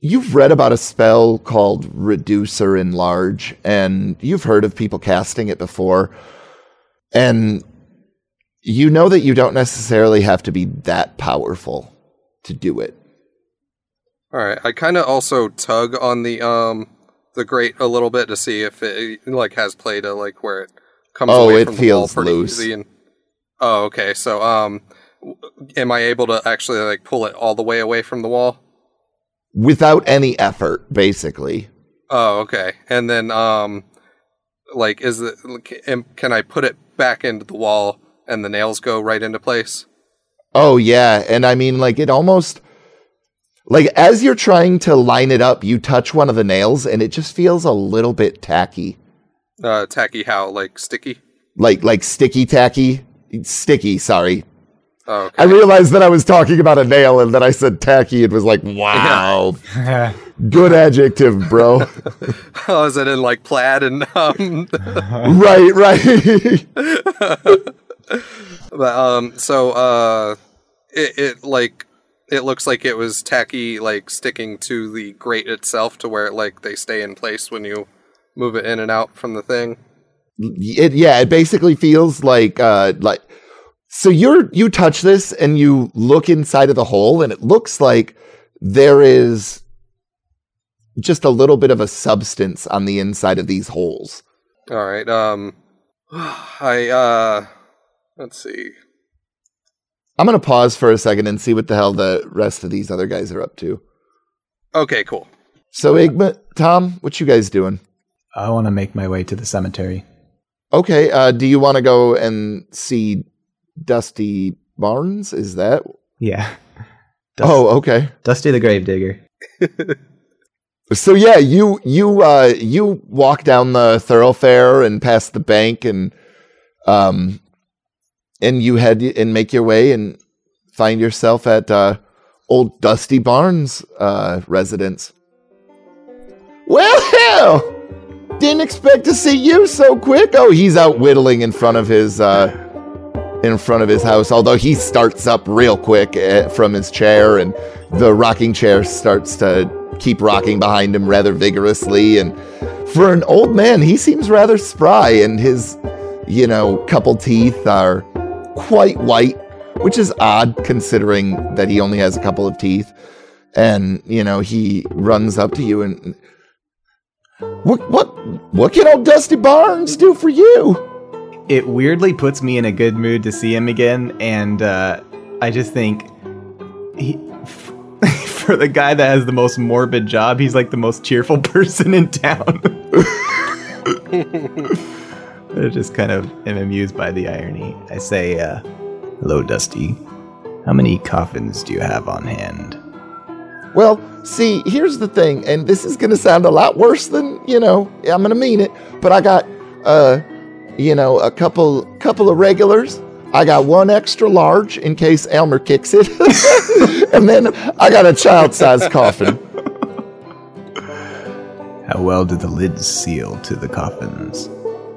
Speaker 2: you've read about a spell called Reducer Enlarge, and you've heard of people casting it before. And you know that you don't necessarily have to be that powerful to do it.
Speaker 3: All right. I kind of also tug on the um the grate a little bit to see if it like has play to like where it comes
Speaker 2: Oh,
Speaker 3: away
Speaker 2: it
Speaker 3: from
Speaker 2: feels
Speaker 3: the wall pretty
Speaker 2: loose.
Speaker 3: easy. And, oh, okay. So um, am I able to actually like pull it all the way away from the wall?
Speaker 2: Without any effort, basically.
Speaker 3: Oh, okay. And then um, like is it can I put it back into the wall and the nails go right into place?
Speaker 2: Oh yeah, and I mean like it almost like as you're trying to line it up, you touch one of the nails and it just feels a little bit tacky.
Speaker 3: Uh, tacky how like sticky?
Speaker 2: Like like sticky tacky. Sticky, sorry.
Speaker 3: Oh, okay.
Speaker 2: I realized that I was talking about a nail and then I said tacky. It was like, wow. Good adjective, bro.
Speaker 3: oh, is it in like plaid and um?
Speaker 2: right, right.
Speaker 3: But um, so uh, it it like it looks like it was tacky, like sticking to the grate itself, to where like they stay in place when you move it in and out from the thing.
Speaker 2: it, yeah, it basically feels like uh like so you're you touch this and you look inside of the hole and it looks like there is just a little bit of a substance on the inside of these holes.
Speaker 3: All right. Um, I uh, let's see.
Speaker 2: I'm gonna pause for a second and see what the hell the rest of these other guys are up to.
Speaker 3: Okay, cool.
Speaker 2: So Igmit, Tom, what you guys doing?
Speaker 1: I want to make my way to the cemetery.
Speaker 2: Okay, uh, do you want to go and see Dusty Barnes? Is that?
Speaker 7: Yeah. Dust-
Speaker 2: Oh, okay.
Speaker 7: Dusty the Gravedigger.
Speaker 2: So yeah, you you uh you walk down the thoroughfare and past the bank and um and you head and make your way and find yourself at uh old Dusty Barnes uh residence. Well hell didn't expect to see you so quick. Oh, he's out whittling in front of his uh in front of his house, although he starts up real quick uh, from his chair and the rocking chair starts to keep rocking behind him rather vigorously. And for an old man, he seems rather spry, and his, you know, couple teeth are quite white, which is odd considering that he only has a couple of teeth. And, you know, he runs up to you and. What what what can old Dusty Barnes do for you?
Speaker 1: It weirdly puts me in a good mood to see him again, and uh, I just think he, for the guy that has the most morbid job, he's like the most cheerful person in town. I just kind of am amused by the irony. I say, uh, "Hello, Dusty. How many coffins do you have on hand?"
Speaker 2: Well, see, here's the thing, and this is gonna sound a lot worse than you know. I'm gonna mean it, but I got, uh, you know, a couple couple of regulars. I got one extra large in case Elmer kicks it, and then I got a child-sized coffin.
Speaker 1: How well do the lids seal to the coffins?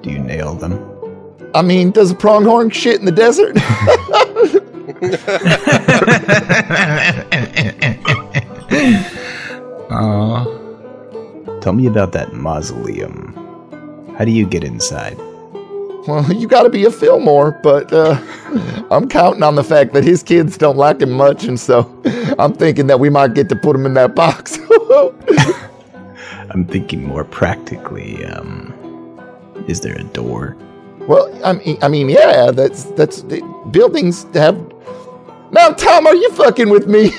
Speaker 1: Do you nail them?
Speaker 2: I mean, does a pronghorn shit in the desert?
Speaker 1: Tell me about that mausoleum. How do you get inside?
Speaker 2: well, you got to be a Fillmore, but uh, I'm counting on the fact that his kids don't like him much, and so I'm thinking that we might get to put him in that box.
Speaker 1: I'm thinking more practically. Um, is there a door?
Speaker 2: Well, I mean, I mean, yeah, that's that's the buildings have. Now, Tom, are you fucking with me?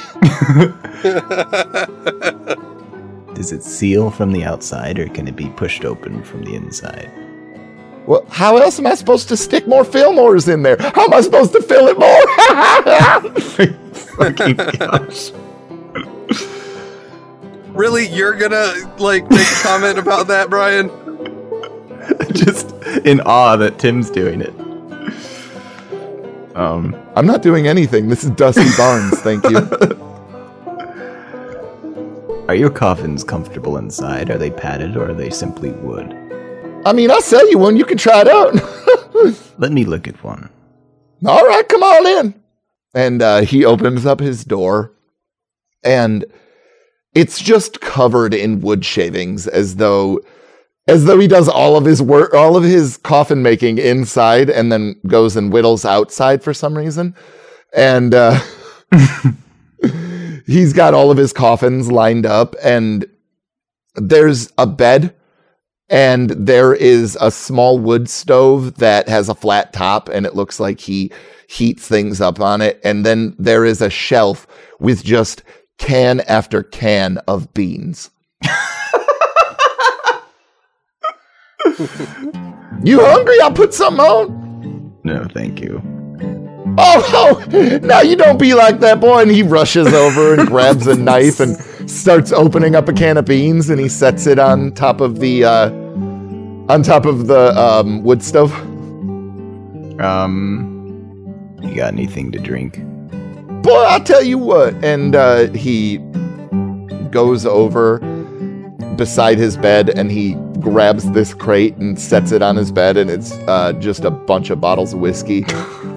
Speaker 1: Does it seal from the outside, or can it be pushed open from the inside?
Speaker 2: Well, how else am I supposed to stick more Fillmores in there? How am I supposed to fill it more?
Speaker 1: Fucking gosh.
Speaker 3: Really, you're gonna like make a comment about that, Brian?
Speaker 1: Just in awe that Tim's doing it. Um,
Speaker 2: I'm not doing anything. This is Dusty Barnes. Thank you.
Speaker 1: are your coffins comfortable inside? Are they padded or are they simply wood?
Speaker 2: I mean, I'll sell you one. You can try it out.
Speaker 1: Let me look at one.
Speaker 2: All right, come on in. And uh, he opens up his door, and it's just covered in wood shavings, as though, as though he does all of his work, all of his coffin making inside, and then goes and whittles outside for some reason. And uh, he's got all of his coffins lined up, and there's a bed and there is a small wood stove that has a flat top and it looks like he heats things up on it and then there is a shelf with just can after can of beans you hungry i'll put something on
Speaker 1: No, thank you.
Speaker 2: oh, oh now you don't be like that boy and he rushes over and grabs a knife and starts opening up a can of beans and he sets it on top of the uh on top of the um, wood stove
Speaker 1: Um, you got anything to drink?
Speaker 2: boy i'll tell you what and uh, he goes over beside his bed and he grabs this crate and sets it on his bed and it's uh, just a bunch of bottles of whiskey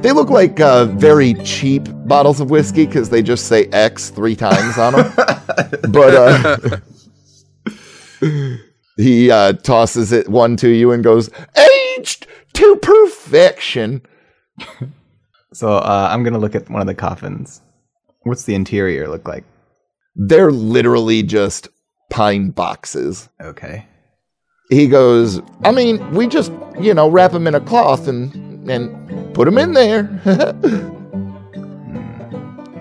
Speaker 2: they look like uh, very cheap bottles of whiskey because they just say x three times on them but uh, he uh, tosses it one to you and goes aged to perfection
Speaker 1: So uh, I'm gonna look at one of the coffins. What's the interior look like?
Speaker 2: they're literally just pine boxes
Speaker 1: Okay.
Speaker 2: He goes, I mean, we just, you know, wrap them in a cloth and and put them in there.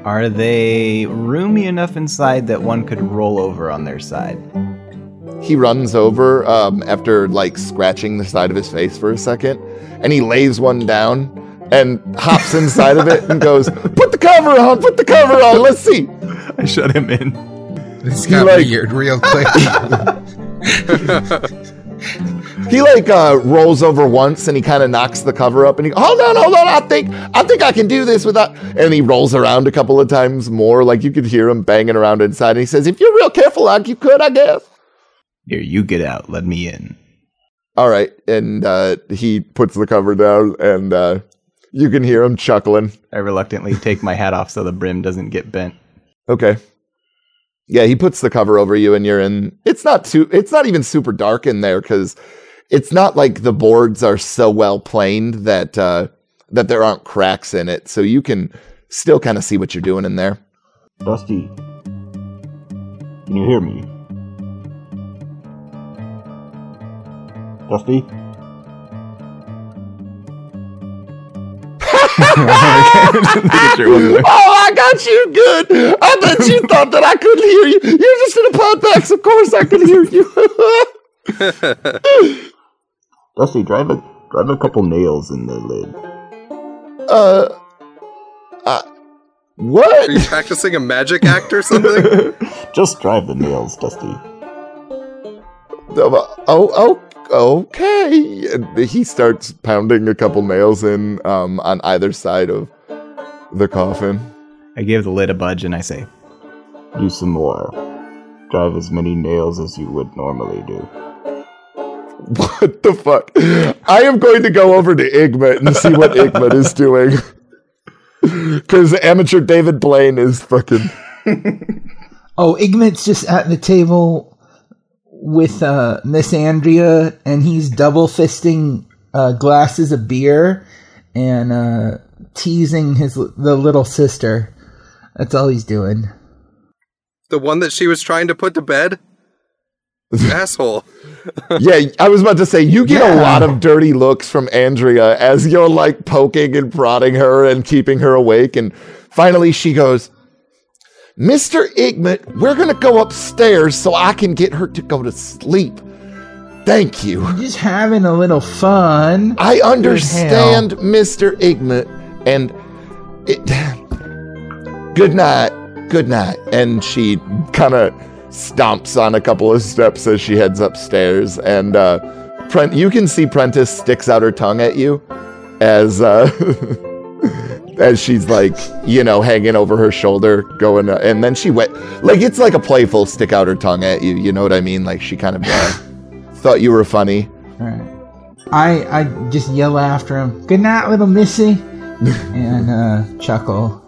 Speaker 1: Are they roomy enough inside that one could roll over on their side?
Speaker 2: he runs over um, after like scratching the side of his face for a second, and he lays one down and hops inside of it and goes, "Put the cover on, put the cover on. Let's see."
Speaker 1: I shut him in.
Speaker 8: This
Speaker 2: He
Speaker 8: got
Speaker 2: like-
Speaker 8: weird real quick.
Speaker 2: He like uh, rolls over once and he kind of knocks the cover up and he hold on, hold on. I think I think I can do this without. And he rolls around a couple of times more, like you could hear him banging around inside. And he says, "If you're real careful, like you could, I guess."
Speaker 1: Here, you get out. Let me in.
Speaker 2: All right, and uh, he puts the cover down, and uh, you can hear him chuckling.
Speaker 1: I reluctantly take my hat off so the brim doesn't get bent.
Speaker 2: Okay. Yeah, he puts the cover over you, and you're in. It's not too. It's not even super dark in there because it's not like the boards are so well planed that uh, that there aren't cracks in it, so you can still kind of see what you're doing in there.
Speaker 9: Dusty, can you hear me? Dusty?
Speaker 2: Oh, I got you good. I bet you thought that I couldn't hear you. You're just in a podbox. Of course, I could hear you.
Speaker 9: Dusty, drive a drive a couple nails in the lid.
Speaker 2: uh, uh, what?
Speaker 3: Are you practicing a magic act or something?
Speaker 9: Just drive the nails, Dusty.
Speaker 2: Oh, oh, okay. And he starts pounding a couple nails in um, on either side of the coffin.
Speaker 1: I give the lid a budge and I say,
Speaker 9: Do some more. Drive as many nails as you would normally do.
Speaker 2: What the fuck? I am going to go over to Igmit and see what Igmit is doing. Because amateur David Blaine is fucking.
Speaker 4: Oh, Igmit's just at the table with uh, Miss Andrea, and he's double fisting uh, glasses of beer and uh, teasing his the little sister. That's all he's doing.
Speaker 3: the one that she was trying to put to bed? Asshole.
Speaker 2: Yeah, I was about to say, you get a lot of dirty looks from Andrea as you're like poking and prodding her and keeping her awake. And finally, she goes, Mr. Igmit, we're going to go upstairs so I can get her to go to sleep. Thank you.
Speaker 4: Just having a little fun.
Speaker 2: I understand, Mr. Igmit. And it. Good night. Good night. And she kind of stomps on a couple of steps as she heads upstairs, and uh, Prent, you can see Prentice sticks out her tongue at you as uh, as she's like, you know, hanging over her shoulder, going, uh, and then she went like it's like a playful stick out her tongue at you. You know what I mean? Like she kind of uh, thought you were funny.
Speaker 4: All right. I I just yell after him. Good night, little missy, and uh, chuckle.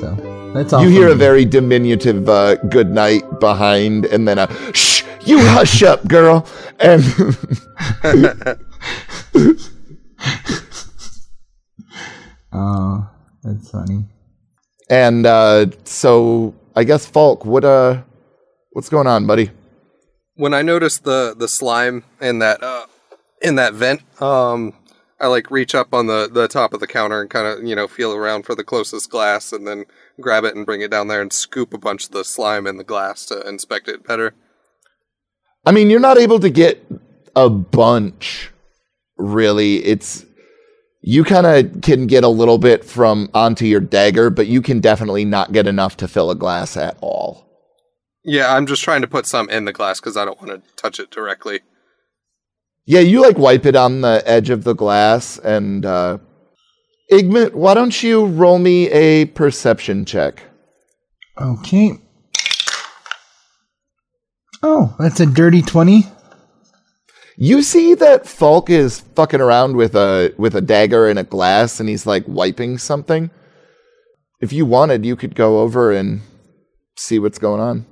Speaker 4: So that's all.
Speaker 2: You
Speaker 4: from
Speaker 2: hear a very diminutive uh, good night behind, and then a shh, you hush up, girl. And
Speaker 4: Oh, that's funny.
Speaker 2: and uh, so I guess Falk, what uh, what's going on, buddy?
Speaker 3: when I noticed the the slime in that uh, in that vent, um, I like reach up on the the top of the counter and kind of you know feel around for the closest glass, and then grab it and bring it down there and scoop a bunch of the slime in the glass to inspect it better.
Speaker 2: I mean, you're not able to get a bunch, really. It's you kind of can get a little bit from onto your dagger, but you can definitely not get enough to fill a glass at all.
Speaker 3: Yeah, I'm just trying to put some in the glass because I don't want to touch it directly.
Speaker 2: Yeah, you like wipe it on the edge of the glass, and uh, Igmit, why don't you roll me a perception check?
Speaker 4: Okay. Oh, that's a dirty twenty.
Speaker 2: You see that Falk is fucking around with a with a dagger and a glass, and he's like wiping something. If you wanted, you could go over and see what's going on.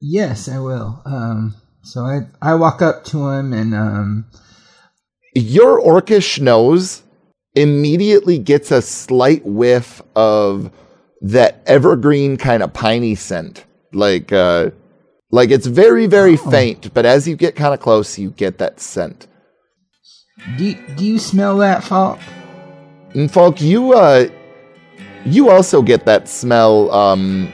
Speaker 4: Yes, I will. Um, so I I walk up to him and um,
Speaker 2: Your orcish nose immediately gets a slight whiff of that evergreen kind of piney scent, like uh, like it's very very faint, but as you get kind of close, you get that scent.
Speaker 4: do do you smell that, Falk?
Speaker 2: And Falk, you uh you also get that smell um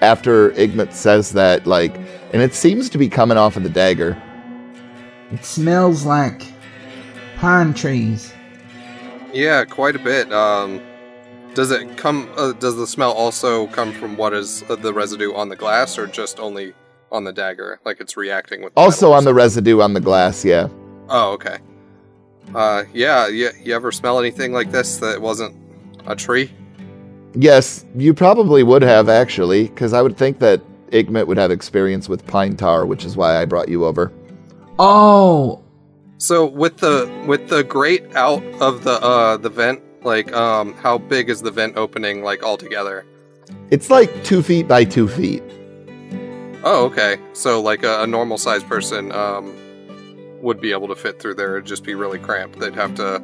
Speaker 2: after Igmit says that, like and it seems to be coming off of the dagger.
Speaker 4: It smells like pine trees.
Speaker 3: Yeah, quite a bit. Um, does it come? Uh, does the smell also come from what is uh, the residue on the glass, or just only on the dagger? Like it's reacting with. The
Speaker 2: Also on the residue on the glass, yeah.
Speaker 3: Oh, okay. Uh, yeah, you, you ever smell anything like this that wasn't a tree?
Speaker 2: Yes, you probably would have actually, because I would think that Igmit would have experience with pine tar, which is why I brought you over.
Speaker 4: Oh,
Speaker 3: So with the with the grate out of the uh the vent, like um, how big is the vent opening like altogether?
Speaker 2: It's like two feet by two feet.
Speaker 3: Oh, okay. So like a, a normal sized person um would be able to fit through there. It'd just be really cramped. They'd have to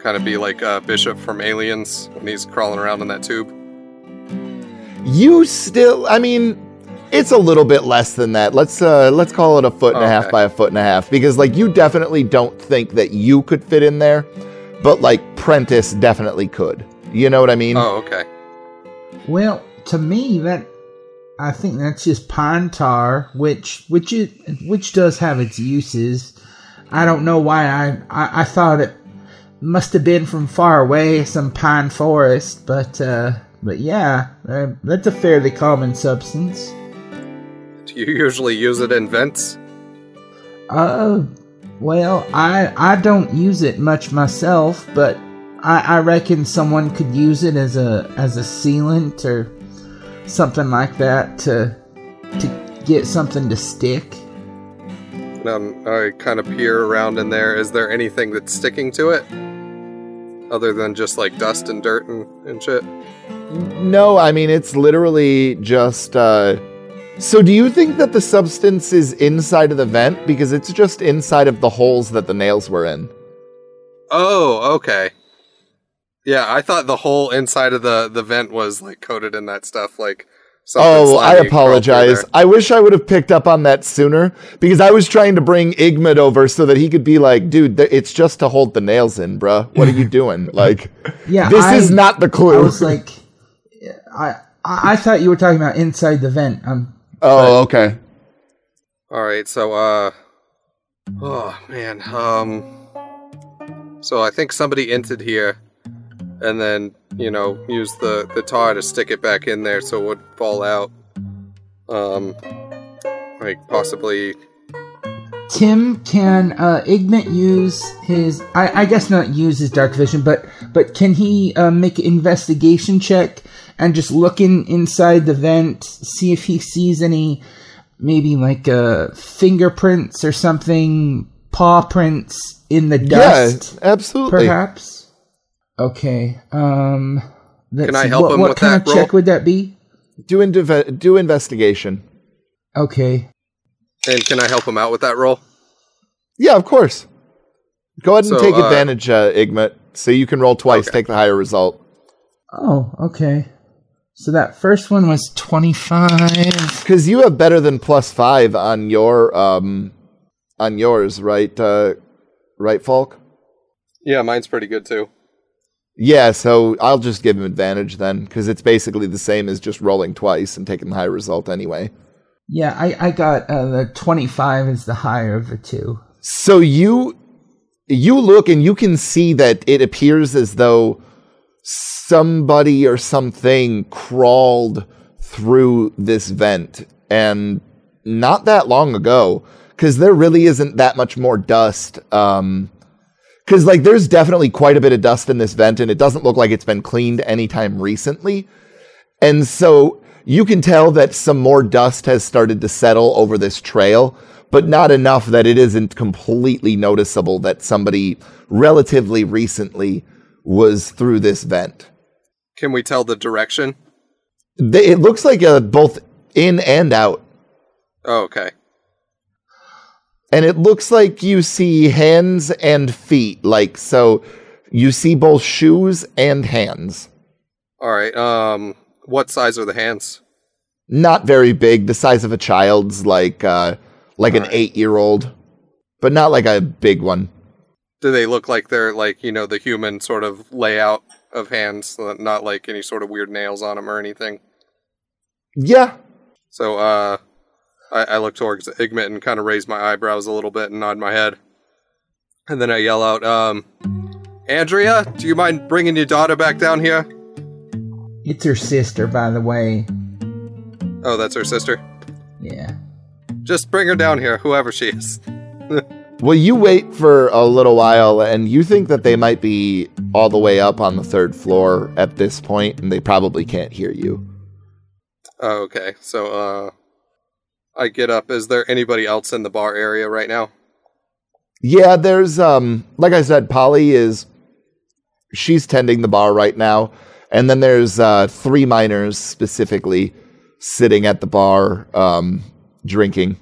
Speaker 3: kind of be like uh, Bishop from Aliens when he's crawling around in that tube.
Speaker 2: You still, I mean, it's a little bit less than that. Let's uh let's call it a foot and a half by a foot and a half because like you definitely don't think that you could fit in there, but like Prentice definitely could. You know what I mean?
Speaker 3: Oh, okay.
Speaker 4: well, to me that I think that's just pine tar, which which it which does have its uses. I don't know why I I, I thought it must have been from far away, some pine forest, but uh, but yeah, uh, that's a fairly common substance.
Speaker 3: Do you usually use it in vents?
Speaker 4: Uh, well, I I don't use it much myself, but I, I reckon someone could use it as a as a sealant or something like that to to get something to stick.
Speaker 3: Um, I kind of peer around in there. Is there anything that's sticking to it? Other than just like dust and dirt and, and shit?
Speaker 2: No, I mean it's literally just uh so do you think that the substance is inside of the vent because it's just inside of the holes that the nails were in?
Speaker 3: Oh, okay. Yeah, I thought the whole inside of the, the vent was like coated in that stuff. Like, something
Speaker 2: Oh, I
Speaker 3: slimy crawled through
Speaker 2: apologize. I wish I would have picked up on that sooner because I was trying to bring Igmit over so that he could be like, dude, th- it's just to hold the nails in, bruh. What are you doing? Like,
Speaker 4: Yeah,
Speaker 2: this
Speaker 4: I,
Speaker 2: is not the clue.
Speaker 4: I was like, I I I thought you were talking about inside the vent. Um,
Speaker 2: oh, okay.
Speaker 3: All right, so uh, oh man, um, so I think somebody entered here, and then you know use the the tar to stick it back in there so it would fall out. Um, like possibly.
Speaker 4: Tim, can uh, Igmit use his? I, I guess not use his dark vision, but but can he uh, make an investigation check and just look in inside the vent, see if he sees any, maybe like uh, fingerprints or something, paw prints in the dust,
Speaker 2: Yeah, absolutely.
Speaker 4: perhaps. Okay. Um. let's
Speaker 3: Can I
Speaker 4: see,
Speaker 3: help
Speaker 4: what,
Speaker 3: him
Speaker 4: what
Speaker 3: with
Speaker 4: kind
Speaker 3: that
Speaker 4: of check would that be?
Speaker 2: Do indiv- do investigation.
Speaker 4: Okay.
Speaker 3: And can I help him out with that roll?
Speaker 2: Yeah, of course. Go ahead and
Speaker 3: So,
Speaker 2: take
Speaker 3: uh,
Speaker 2: advantage, uh, Igmit. So you can roll twice,
Speaker 3: Okay.
Speaker 2: take the higher result.
Speaker 4: Oh, okay. So that first one was twenty-five.
Speaker 2: Because you have better than plus five on your um on yours, right? Uh, right, Falk.
Speaker 3: Yeah, mine's pretty good too.
Speaker 2: Yeah, so I'll just give him advantage then, because it's basically the same as just rolling twice and taking the high result anyway.
Speaker 4: Yeah, I, I got uh, the 25 is the higher of the two.
Speaker 2: So you you look and you can see that it appears as though somebody or something crawled through this vent and not that long ago because there really isn't that much more dust um because like there's definitely quite a bit of dust in this vent and it doesn't look like it's been cleaned anytime recently and so you can tell that some more dust has started to settle over this trail, but not enough that it isn't completely noticeable that somebody relatively recently was through this vent.
Speaker 3: Can we tell the direction?
Speaker 2: It looks like uh, both in and out.
Speaker 3: Oh, okay.
Speaker 2: And it looks like you see hands and feet. Like, so you see both shoes and hands.
Speaker 3: All right. Um, what size are the hands?
Speaker 2: Not very big, the size of a child's, like, uh, like an
Speaker 3: Alright.
Speaker 2: eight year old, but not like a big one.
Speaker 3: Do they look like they're like you know the human sort of layout of hands, uh, not like any sort of weird nails on them or anything?
Speaker 2: Yeah,
Speaker 3: So, uh, I, I look towards Igmit and kind of raise my eyebrows a little bit and nod my head, and then I yell out, um, "Andrea, do you mind bringing your daughter back down here?"
Speaker 4: It's her sister, by the way.
Speaker 3: Oh, that's her sister.
Speaker 4: Yeah.
Speaker 3: Just bring her down here, whoever she is.
Speaker 2: Well, you wait for a little while, and you think that they might be all the way up on the third floor at this point, and they probably can't hear you.
Speaker 3: Oh, okay. So, uh, I get up. Is there anybody else in the bar area right now?
Speaker 2: Yeah, there's um, like I said, Polly is she's tending the bar right now, and then there's uh, three miners specifically sitting at the bar um, drinking.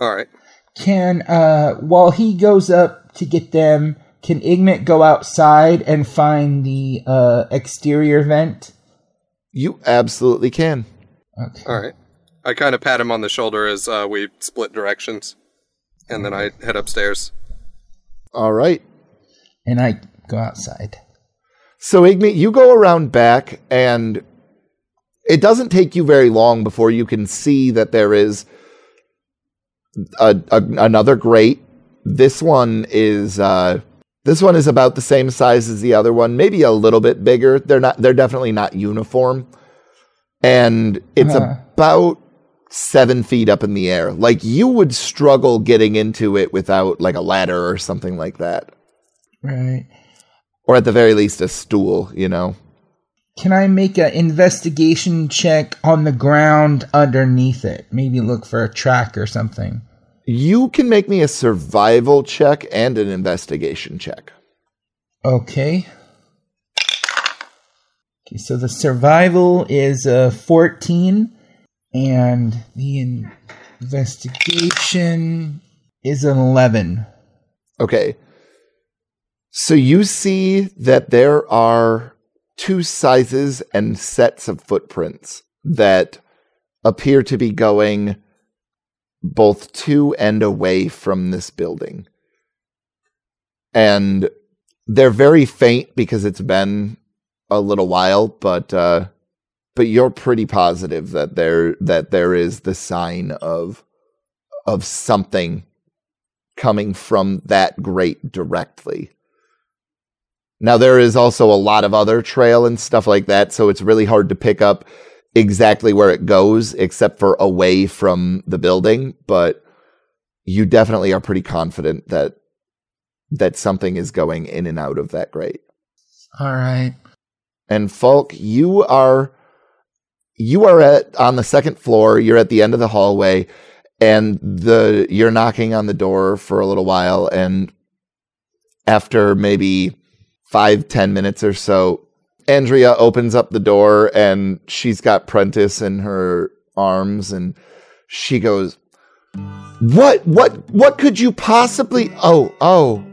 Speaker 3: All right.
Speaker 4: Can, uh, while he goes up to get them, can Igmit go outside and find the, uh, exterior vent?
Speaker 2: You absolutely can.
Speaker 4: Okay.
Speaker 3: All right. I kind of pat him on the shoulder as uh, we split directions, and then I head upstairs.
Speaker 2: All right.
Speaker 4: And I go outside.
Speaker 2: So Igmit, you go around back, and it doesn't take you very long before you can see that there is a, a, another grate. This one is uh, this one is about the same size as the other one, maybe a little bit bigger. They're not. They're definitely not uniform, and it's
Speaker 4: Uh-huh.
Speaker 2: about seven feet up in the air. Like you would struggle getting into it without like a ladder or something like that,
Speaker 4: Right.
Speaker 2: or at the very least a stool. You know.
Speaker 4: Can I make an investigation check on the ground underneath it? Maybe look for a track or something.
Speaker 2: You can make me a survival check and an investigation check.
Speaker 4: Okay. Okay, so the survival is uh, 14, and the investigation is an 11.
Speaker 2: Okay. So you see that there are two sizes and sets of footprints that appear to be going both to and away from this building. And they're very faint because it's been a little while, but uh but you're pretty positive that there that there is the sign of of something coming from that grate directly. Now there is also a lot of other trail and stuff like that, so it's really hard to pick up exactly where it goes, except for away from the building. But you definitely are pretty confident that that something is going in and out of that grate.
Speaker 4: All right.
Speaker 2: And Falk, you are you are at on the second floor. You're at the end of the hallway, and the you're knocking on the door for a little while, and after maybe five ten minutes or so, Andrea opens up the door, and she's got Prentice in her arms, and she goes, "What? What? What could you possibly? Oh, oh,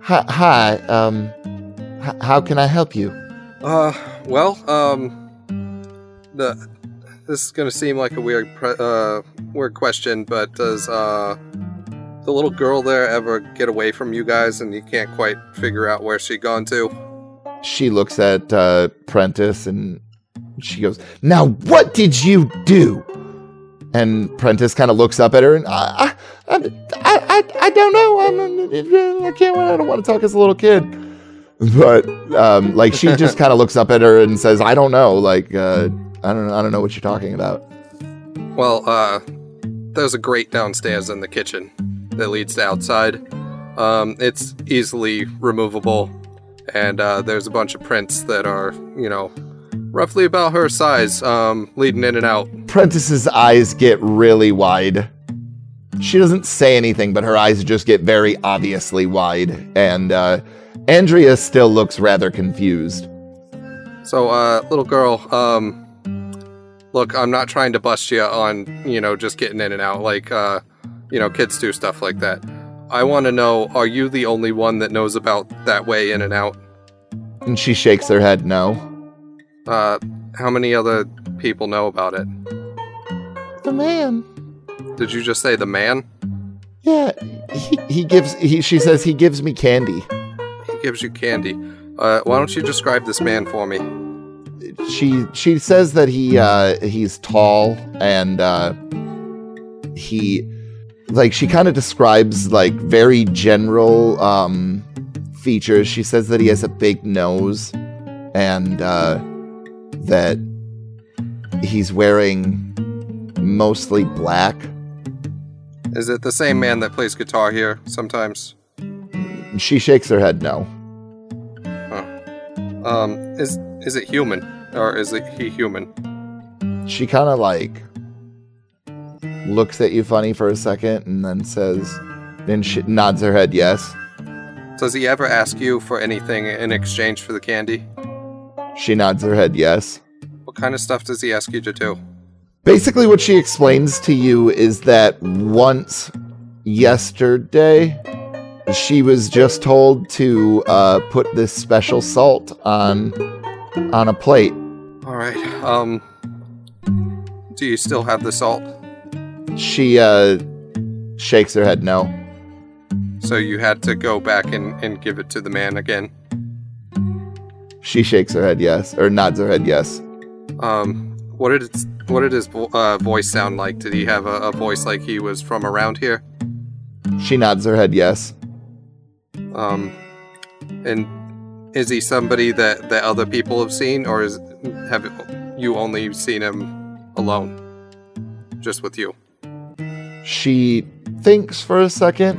Speaker 2: hi, hi. Um, h- how can I help you?"
Speaker 3: Uh, well, um, the this is gonna seem like a weird, pre- uh, weird question, but does uh the little girl there ever get away from you guys, and you can't quite figure out where she gone to?
Speaker 2: she looks at uh, Prentice and she goes, "Now, what did you do?" And Prentice kind of looks up at her and I, I, I, I, I don't know. I'm, I can't. I don't want to talk as a little kid. But um, like she just kind of looks up at her and says, "I don't know. Like uh, I don't. I don't know what you're talking about."
Speaker 3: Well, uh, there's a grate downstairs in the kitchen that leads to outside. Um, it's easily removable, and uh, there's a bunch of prints that are, you know, roughly about her size, um, leading in and out.
Speaker 2: Prentice's eyes get really wide. She doesn't say anything, but her eyes just get very obviously wide, and uh, Andrea still looks rather confused.
Speaker 3: So, uh, little girl, um, look, I'm not trying to bust you on, you know, just getting in and out like, uh, you know, kids do stuff like that. I want to know, are you the only one that knows about that way in and out?
Speaker 2: And she shakes her head no.
Speaker 3: Uh, how many other people know about it?
Speaker 2: The man.
Speaker 3: Did you just say the man?
Speaker 2: Yeah, he, he gives he she says he gives me candy.
Speaker 3: He gives you candy. Uh, why don't you describe this man for me?
Speaker 2: She she says that he uh he's tall and uh he like she kind of describes like very general um features. She says that he has a big nose and uh that he's wearing mostly black.
Speaker 3: Is it the same man that plays guitar here sometimes?
Speaker 2: She shakes her head no.
Speaker 3: Um, is is it human or is it he human?
Speaker 2: she kind of like looks at you funny for a second and then says then she nods her head yes
Speaker 3: Does he ever ask you for anything in exchange for the candy?
Speaker 2: she nods her head yes
Speaker 3: What kind of stuff does he ask you to do?
Speaker 2: basically what she explains to you is that once yesterday she was just told to uh, put this special salt on on a plate
Speaker 3: All right. Um, do you still have the salt?
Speaker 2: she uh, shakes her head no
Speaker 3: So you had to go back and, and give it to the man again.
Speaker 2: she shakes her head yes or nods her head yes
Speaker 3: Um, what did it, what did his uh, voice sound like? Did he have a, a voice like he was from around here?
Speaker 2: she nods her head yes
Speaker 3: Um, and is he somebody that, that other people have seen, or is have you only seen him alone, just with you?
Speaker 2: she thinks for a second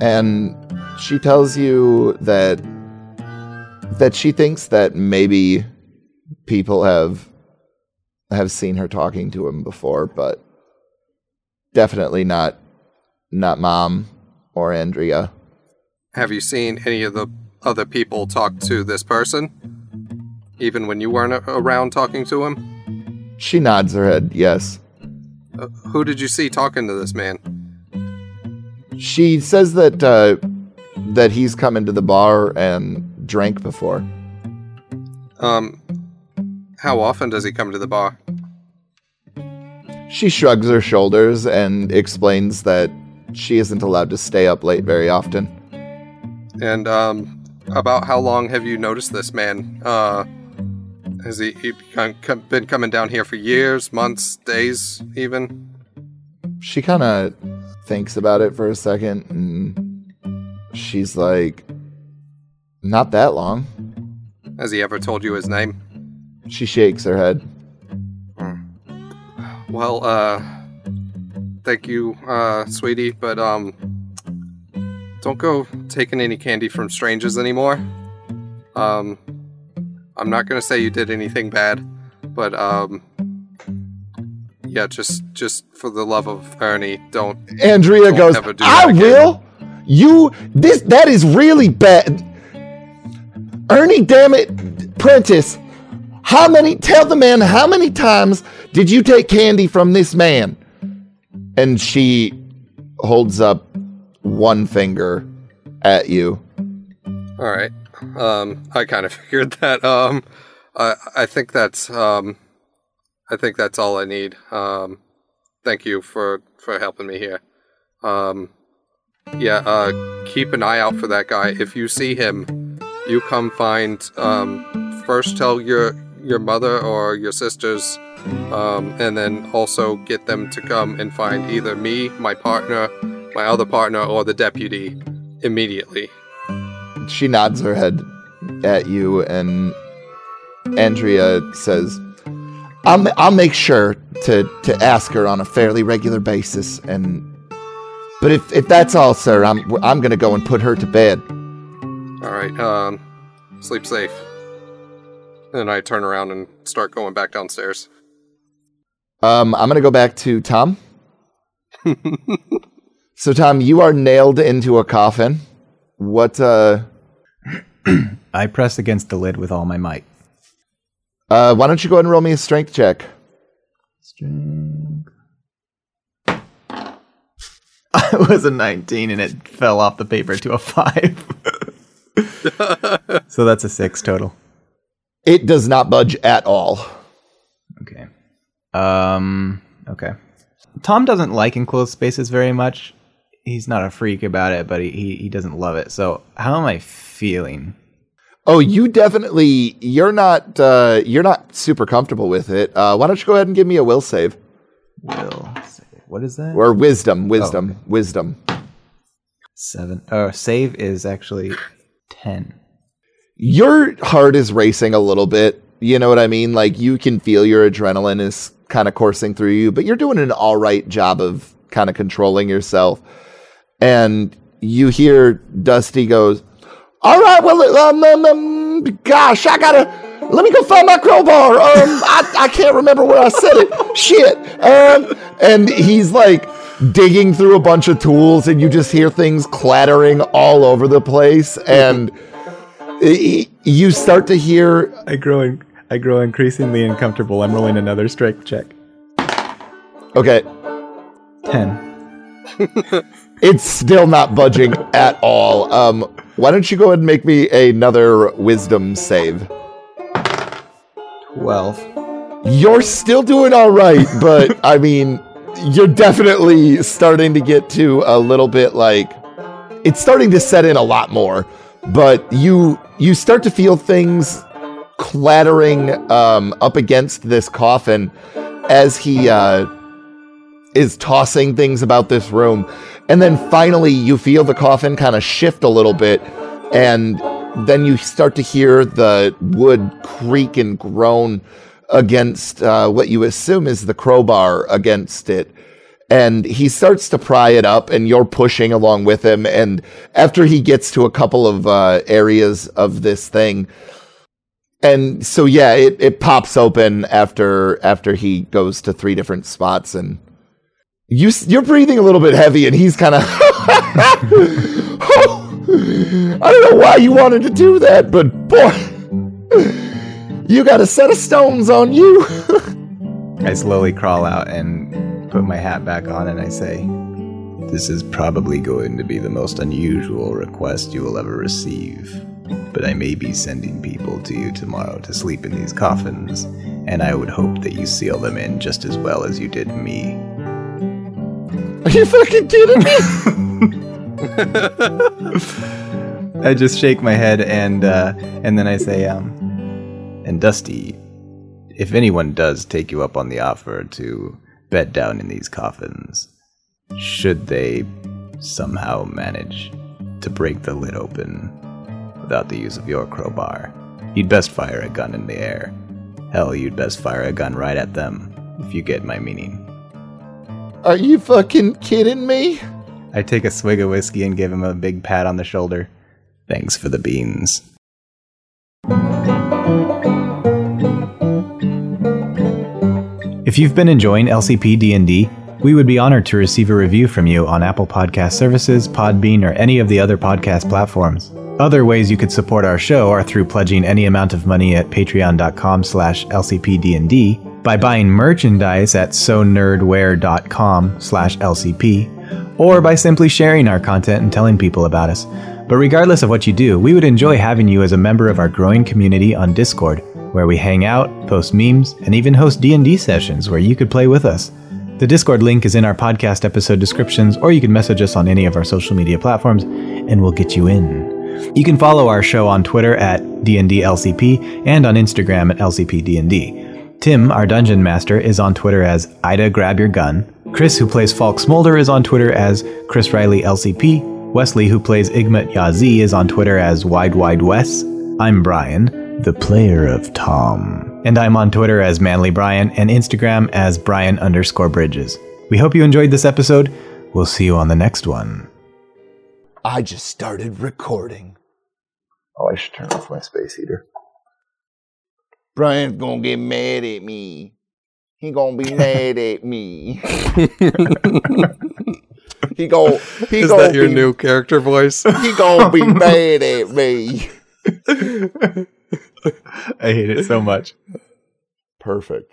Speaker 2: and she tells you that that she thinks that maybe people have have seen her talking to him before but definitely not not mom or Andrea
Speaker 3: Have you seen any of the other people talk to this person, even when you weren't around talking to him?
Speaker 2: she nods her head yes
Speaker 3: Uh, who did you see talking to this man?
Speaker 2: she says that uh that he's come into the bar and drank before
Speaker 3: Um, how often does he come to the bar?
Speaker 2: She shrugs her shoulders and explains that she isn't allowed to stay up late very often.
Speaker 3: And um, about how long have you noticed this man? Uh, has he, he been coming down here for years, months, days, even?
Speaker 2: She kind of thinks about it for a second and she's like, Not that long.
Speaker 3: Has he ever told you his name?
Speaker 2: She shakes her head.
Speaker 3: well, uh, thank you, uh, sweetie, but, um, don't go taking any candy from strangers anymore. Um, I'm not gonna say you did anything bad, but, um, yeah, just, just for the love of Ernie, don't.
Speaker 2: Andrea
Speaker 3: Don't
Speaker 2: goes,
Speaker 3: do that
Speaker 2: I
Speaker 3: again."
Speaker 2: will. You this that is really bad. Ernie, damn it, Prentice. How many tell the man how many times did you take candy from this man? And she holds up one finger at you.
Speaker 3: All right. Um, I kind of figured that. Um, I I think that's um, I think that's all I need. Um, thank you for for helping me here. Um, yeah. Uh, keep an eye out for that guy. If you see him, you come find. Um, first tell your your mother or your sisters. Um, and then also get them to come and find either me, my partner, my other partner, or the deputy immediately.
Speaker 2: She nods her head at you and Andrea says, I'll, I'll make sure to, to ask her on a fairly regular basis and but if, if that's all, sir, I'm I'm gonna go and put her to bed.
Speaker 3: All right. Um, sleep safe. And I turn around and start going back downstairs.
Speaker 2: Um, I'm gonna go back to Tom. so Tom, you are nailed into a coffin. What uh
Speaker 1: I press against the lid with all my might.
Speaker 2: uh why don't you go ahead and roll me a strength check?
Speaker 1: Strength. I was a 19 and it fell off the paper to a 5. so that's a 6 total.
Speaker 2: It does not budge at all.
Speaker 1: Okay. Um okay. Tom doesn't like enclosed spaces very much. He's not a freak about it, but he, he, he doesn't love it. So how am I feeling?
Speaker 2: Oh, you definitely you're not uh you're not super comfortable with it. Uh why don't you go ahead and give me a will save?
Speaker 1: Will save. What is that?
Speaker 2: Or wisdom, wisdom, wisdom.
Speaker 1: Seven. Oh, save is actually ten.
Speaker 2: Your heart is racing a little bit. You know what I mean? Like you can feel your adrenaline is kind of coursing through you, but you're doing an all right job of kind of controlling yourself. And you hear Dusty goes, "All right, well, um, um, um gosh, I gotta let me go find my crowbar. Um, I, I can't remember where I said it. Shit. Um, and he's like digging through a bunch of tools, and you just hear things clattering all over the place, and y- you start to hear
Speaker 1: I grow in, I grow increasingly uncomfortable. I'm rolling another strength check.
Speaker 2: okay
Speaker 1: Ten.
Speaker 2: it's still not budging at all. Um why don't you go ahead and make me another wisdom save?
Speaker 1: Twelve.
Speaker 2: you're still doing all right but i mean you're definitely starting to get to a little bit like it's starting to set in a lot more but you you start to feel things clattering um, up against this coffin as he uh, is tossing things about this room and then finally you feel the coffin kind of shift a little bit and then you start to hear the wood creak and groan against uh, what you assume is the crowbar against it. And he starts to pry it up, and you're pushing along with him. And after he gets to a couple of uh, areas of this thing, and so yeah, it, it pops open after after he goes to three different spots, and you you're breathing a little bit heavy, and he's kind of. I don't know why you wanted to do that, but boy, you got a set of stones on you.
Speaker 1: I slowly crawl out and put my hat back on, and I say, "This is probably going to be the most unusual request you will ever receive." But I may be sending people to you tomorrow to sleep in these coffins, and I would hope that you seal them in just as well as you did me.
Speaker 2: Are you fucking kidding me?
Speaker 1: I just shake my head and uh, and then I say, um, and Dusty, if anyone does take you up on the offer to bed down in these coffins, should they somehow manage to break the lid open without the use of your crowbar, you'd best fire a gun in the air. Hell, you'd best fire a gun right at them. if you get my meaning.
Speaker 2: Are you fucking kidding me?
Speaker 1: I take a swig of whiskey and give him a big pat on the shoulder. Thanks for the beans. If you've been enjoying LCP D&D, we would be honored to receive a review from you on Apple Podcast Services, Podbean, or any of the other podcast platforms. Other ways you could support our show are through pledging any amount of money at patreon.com slash lcpdnd, by buying merchandise at sonerdware.com slash lcp, or by simply sharing our content and telling people about us. But regardless of what you do, we would enjoy having you as a member of our growing community on Discord, where we hang out, post memes, and even host D&D sessions where you could play with us. The Discord link is in our podcast episode descriptions, or you can message us on any of our social media platforms, and we'll get you in. You can follow our show on Twitter at DNDLCP and on Instagram at LCPDND. Tim, our dungeon master, is on Twitter as Ida Grab Your Gun. Chris, who plays Falk Smolder, is on Twitter as Chris Riley LCP. Wesley, who plays Igmit Yazi, is on Twitter as Wide Wide Wes. I'm Brian, the player of Tom. And I'm on Twitter as Manly Brian and Instagram as Brian underscore Bridges. We hope you enjoyed this episode. We'll see you on the next one.
Speaker 2: I just started recording.
Speaker 9: Oh, I should turn off my space heater.
Speaker 2: Brian's gonna get mad at me. He gonna be mad at me. he go. He
Speaker 3: Is
Speaker 2: gonna
Speaker 3: that your
Speaker 2: be,
Speaker 3: new character voice?
Speaker 2: He gonna be mad at me.
Speaker 1: I hate it so much.
Speaker 2: Perfect.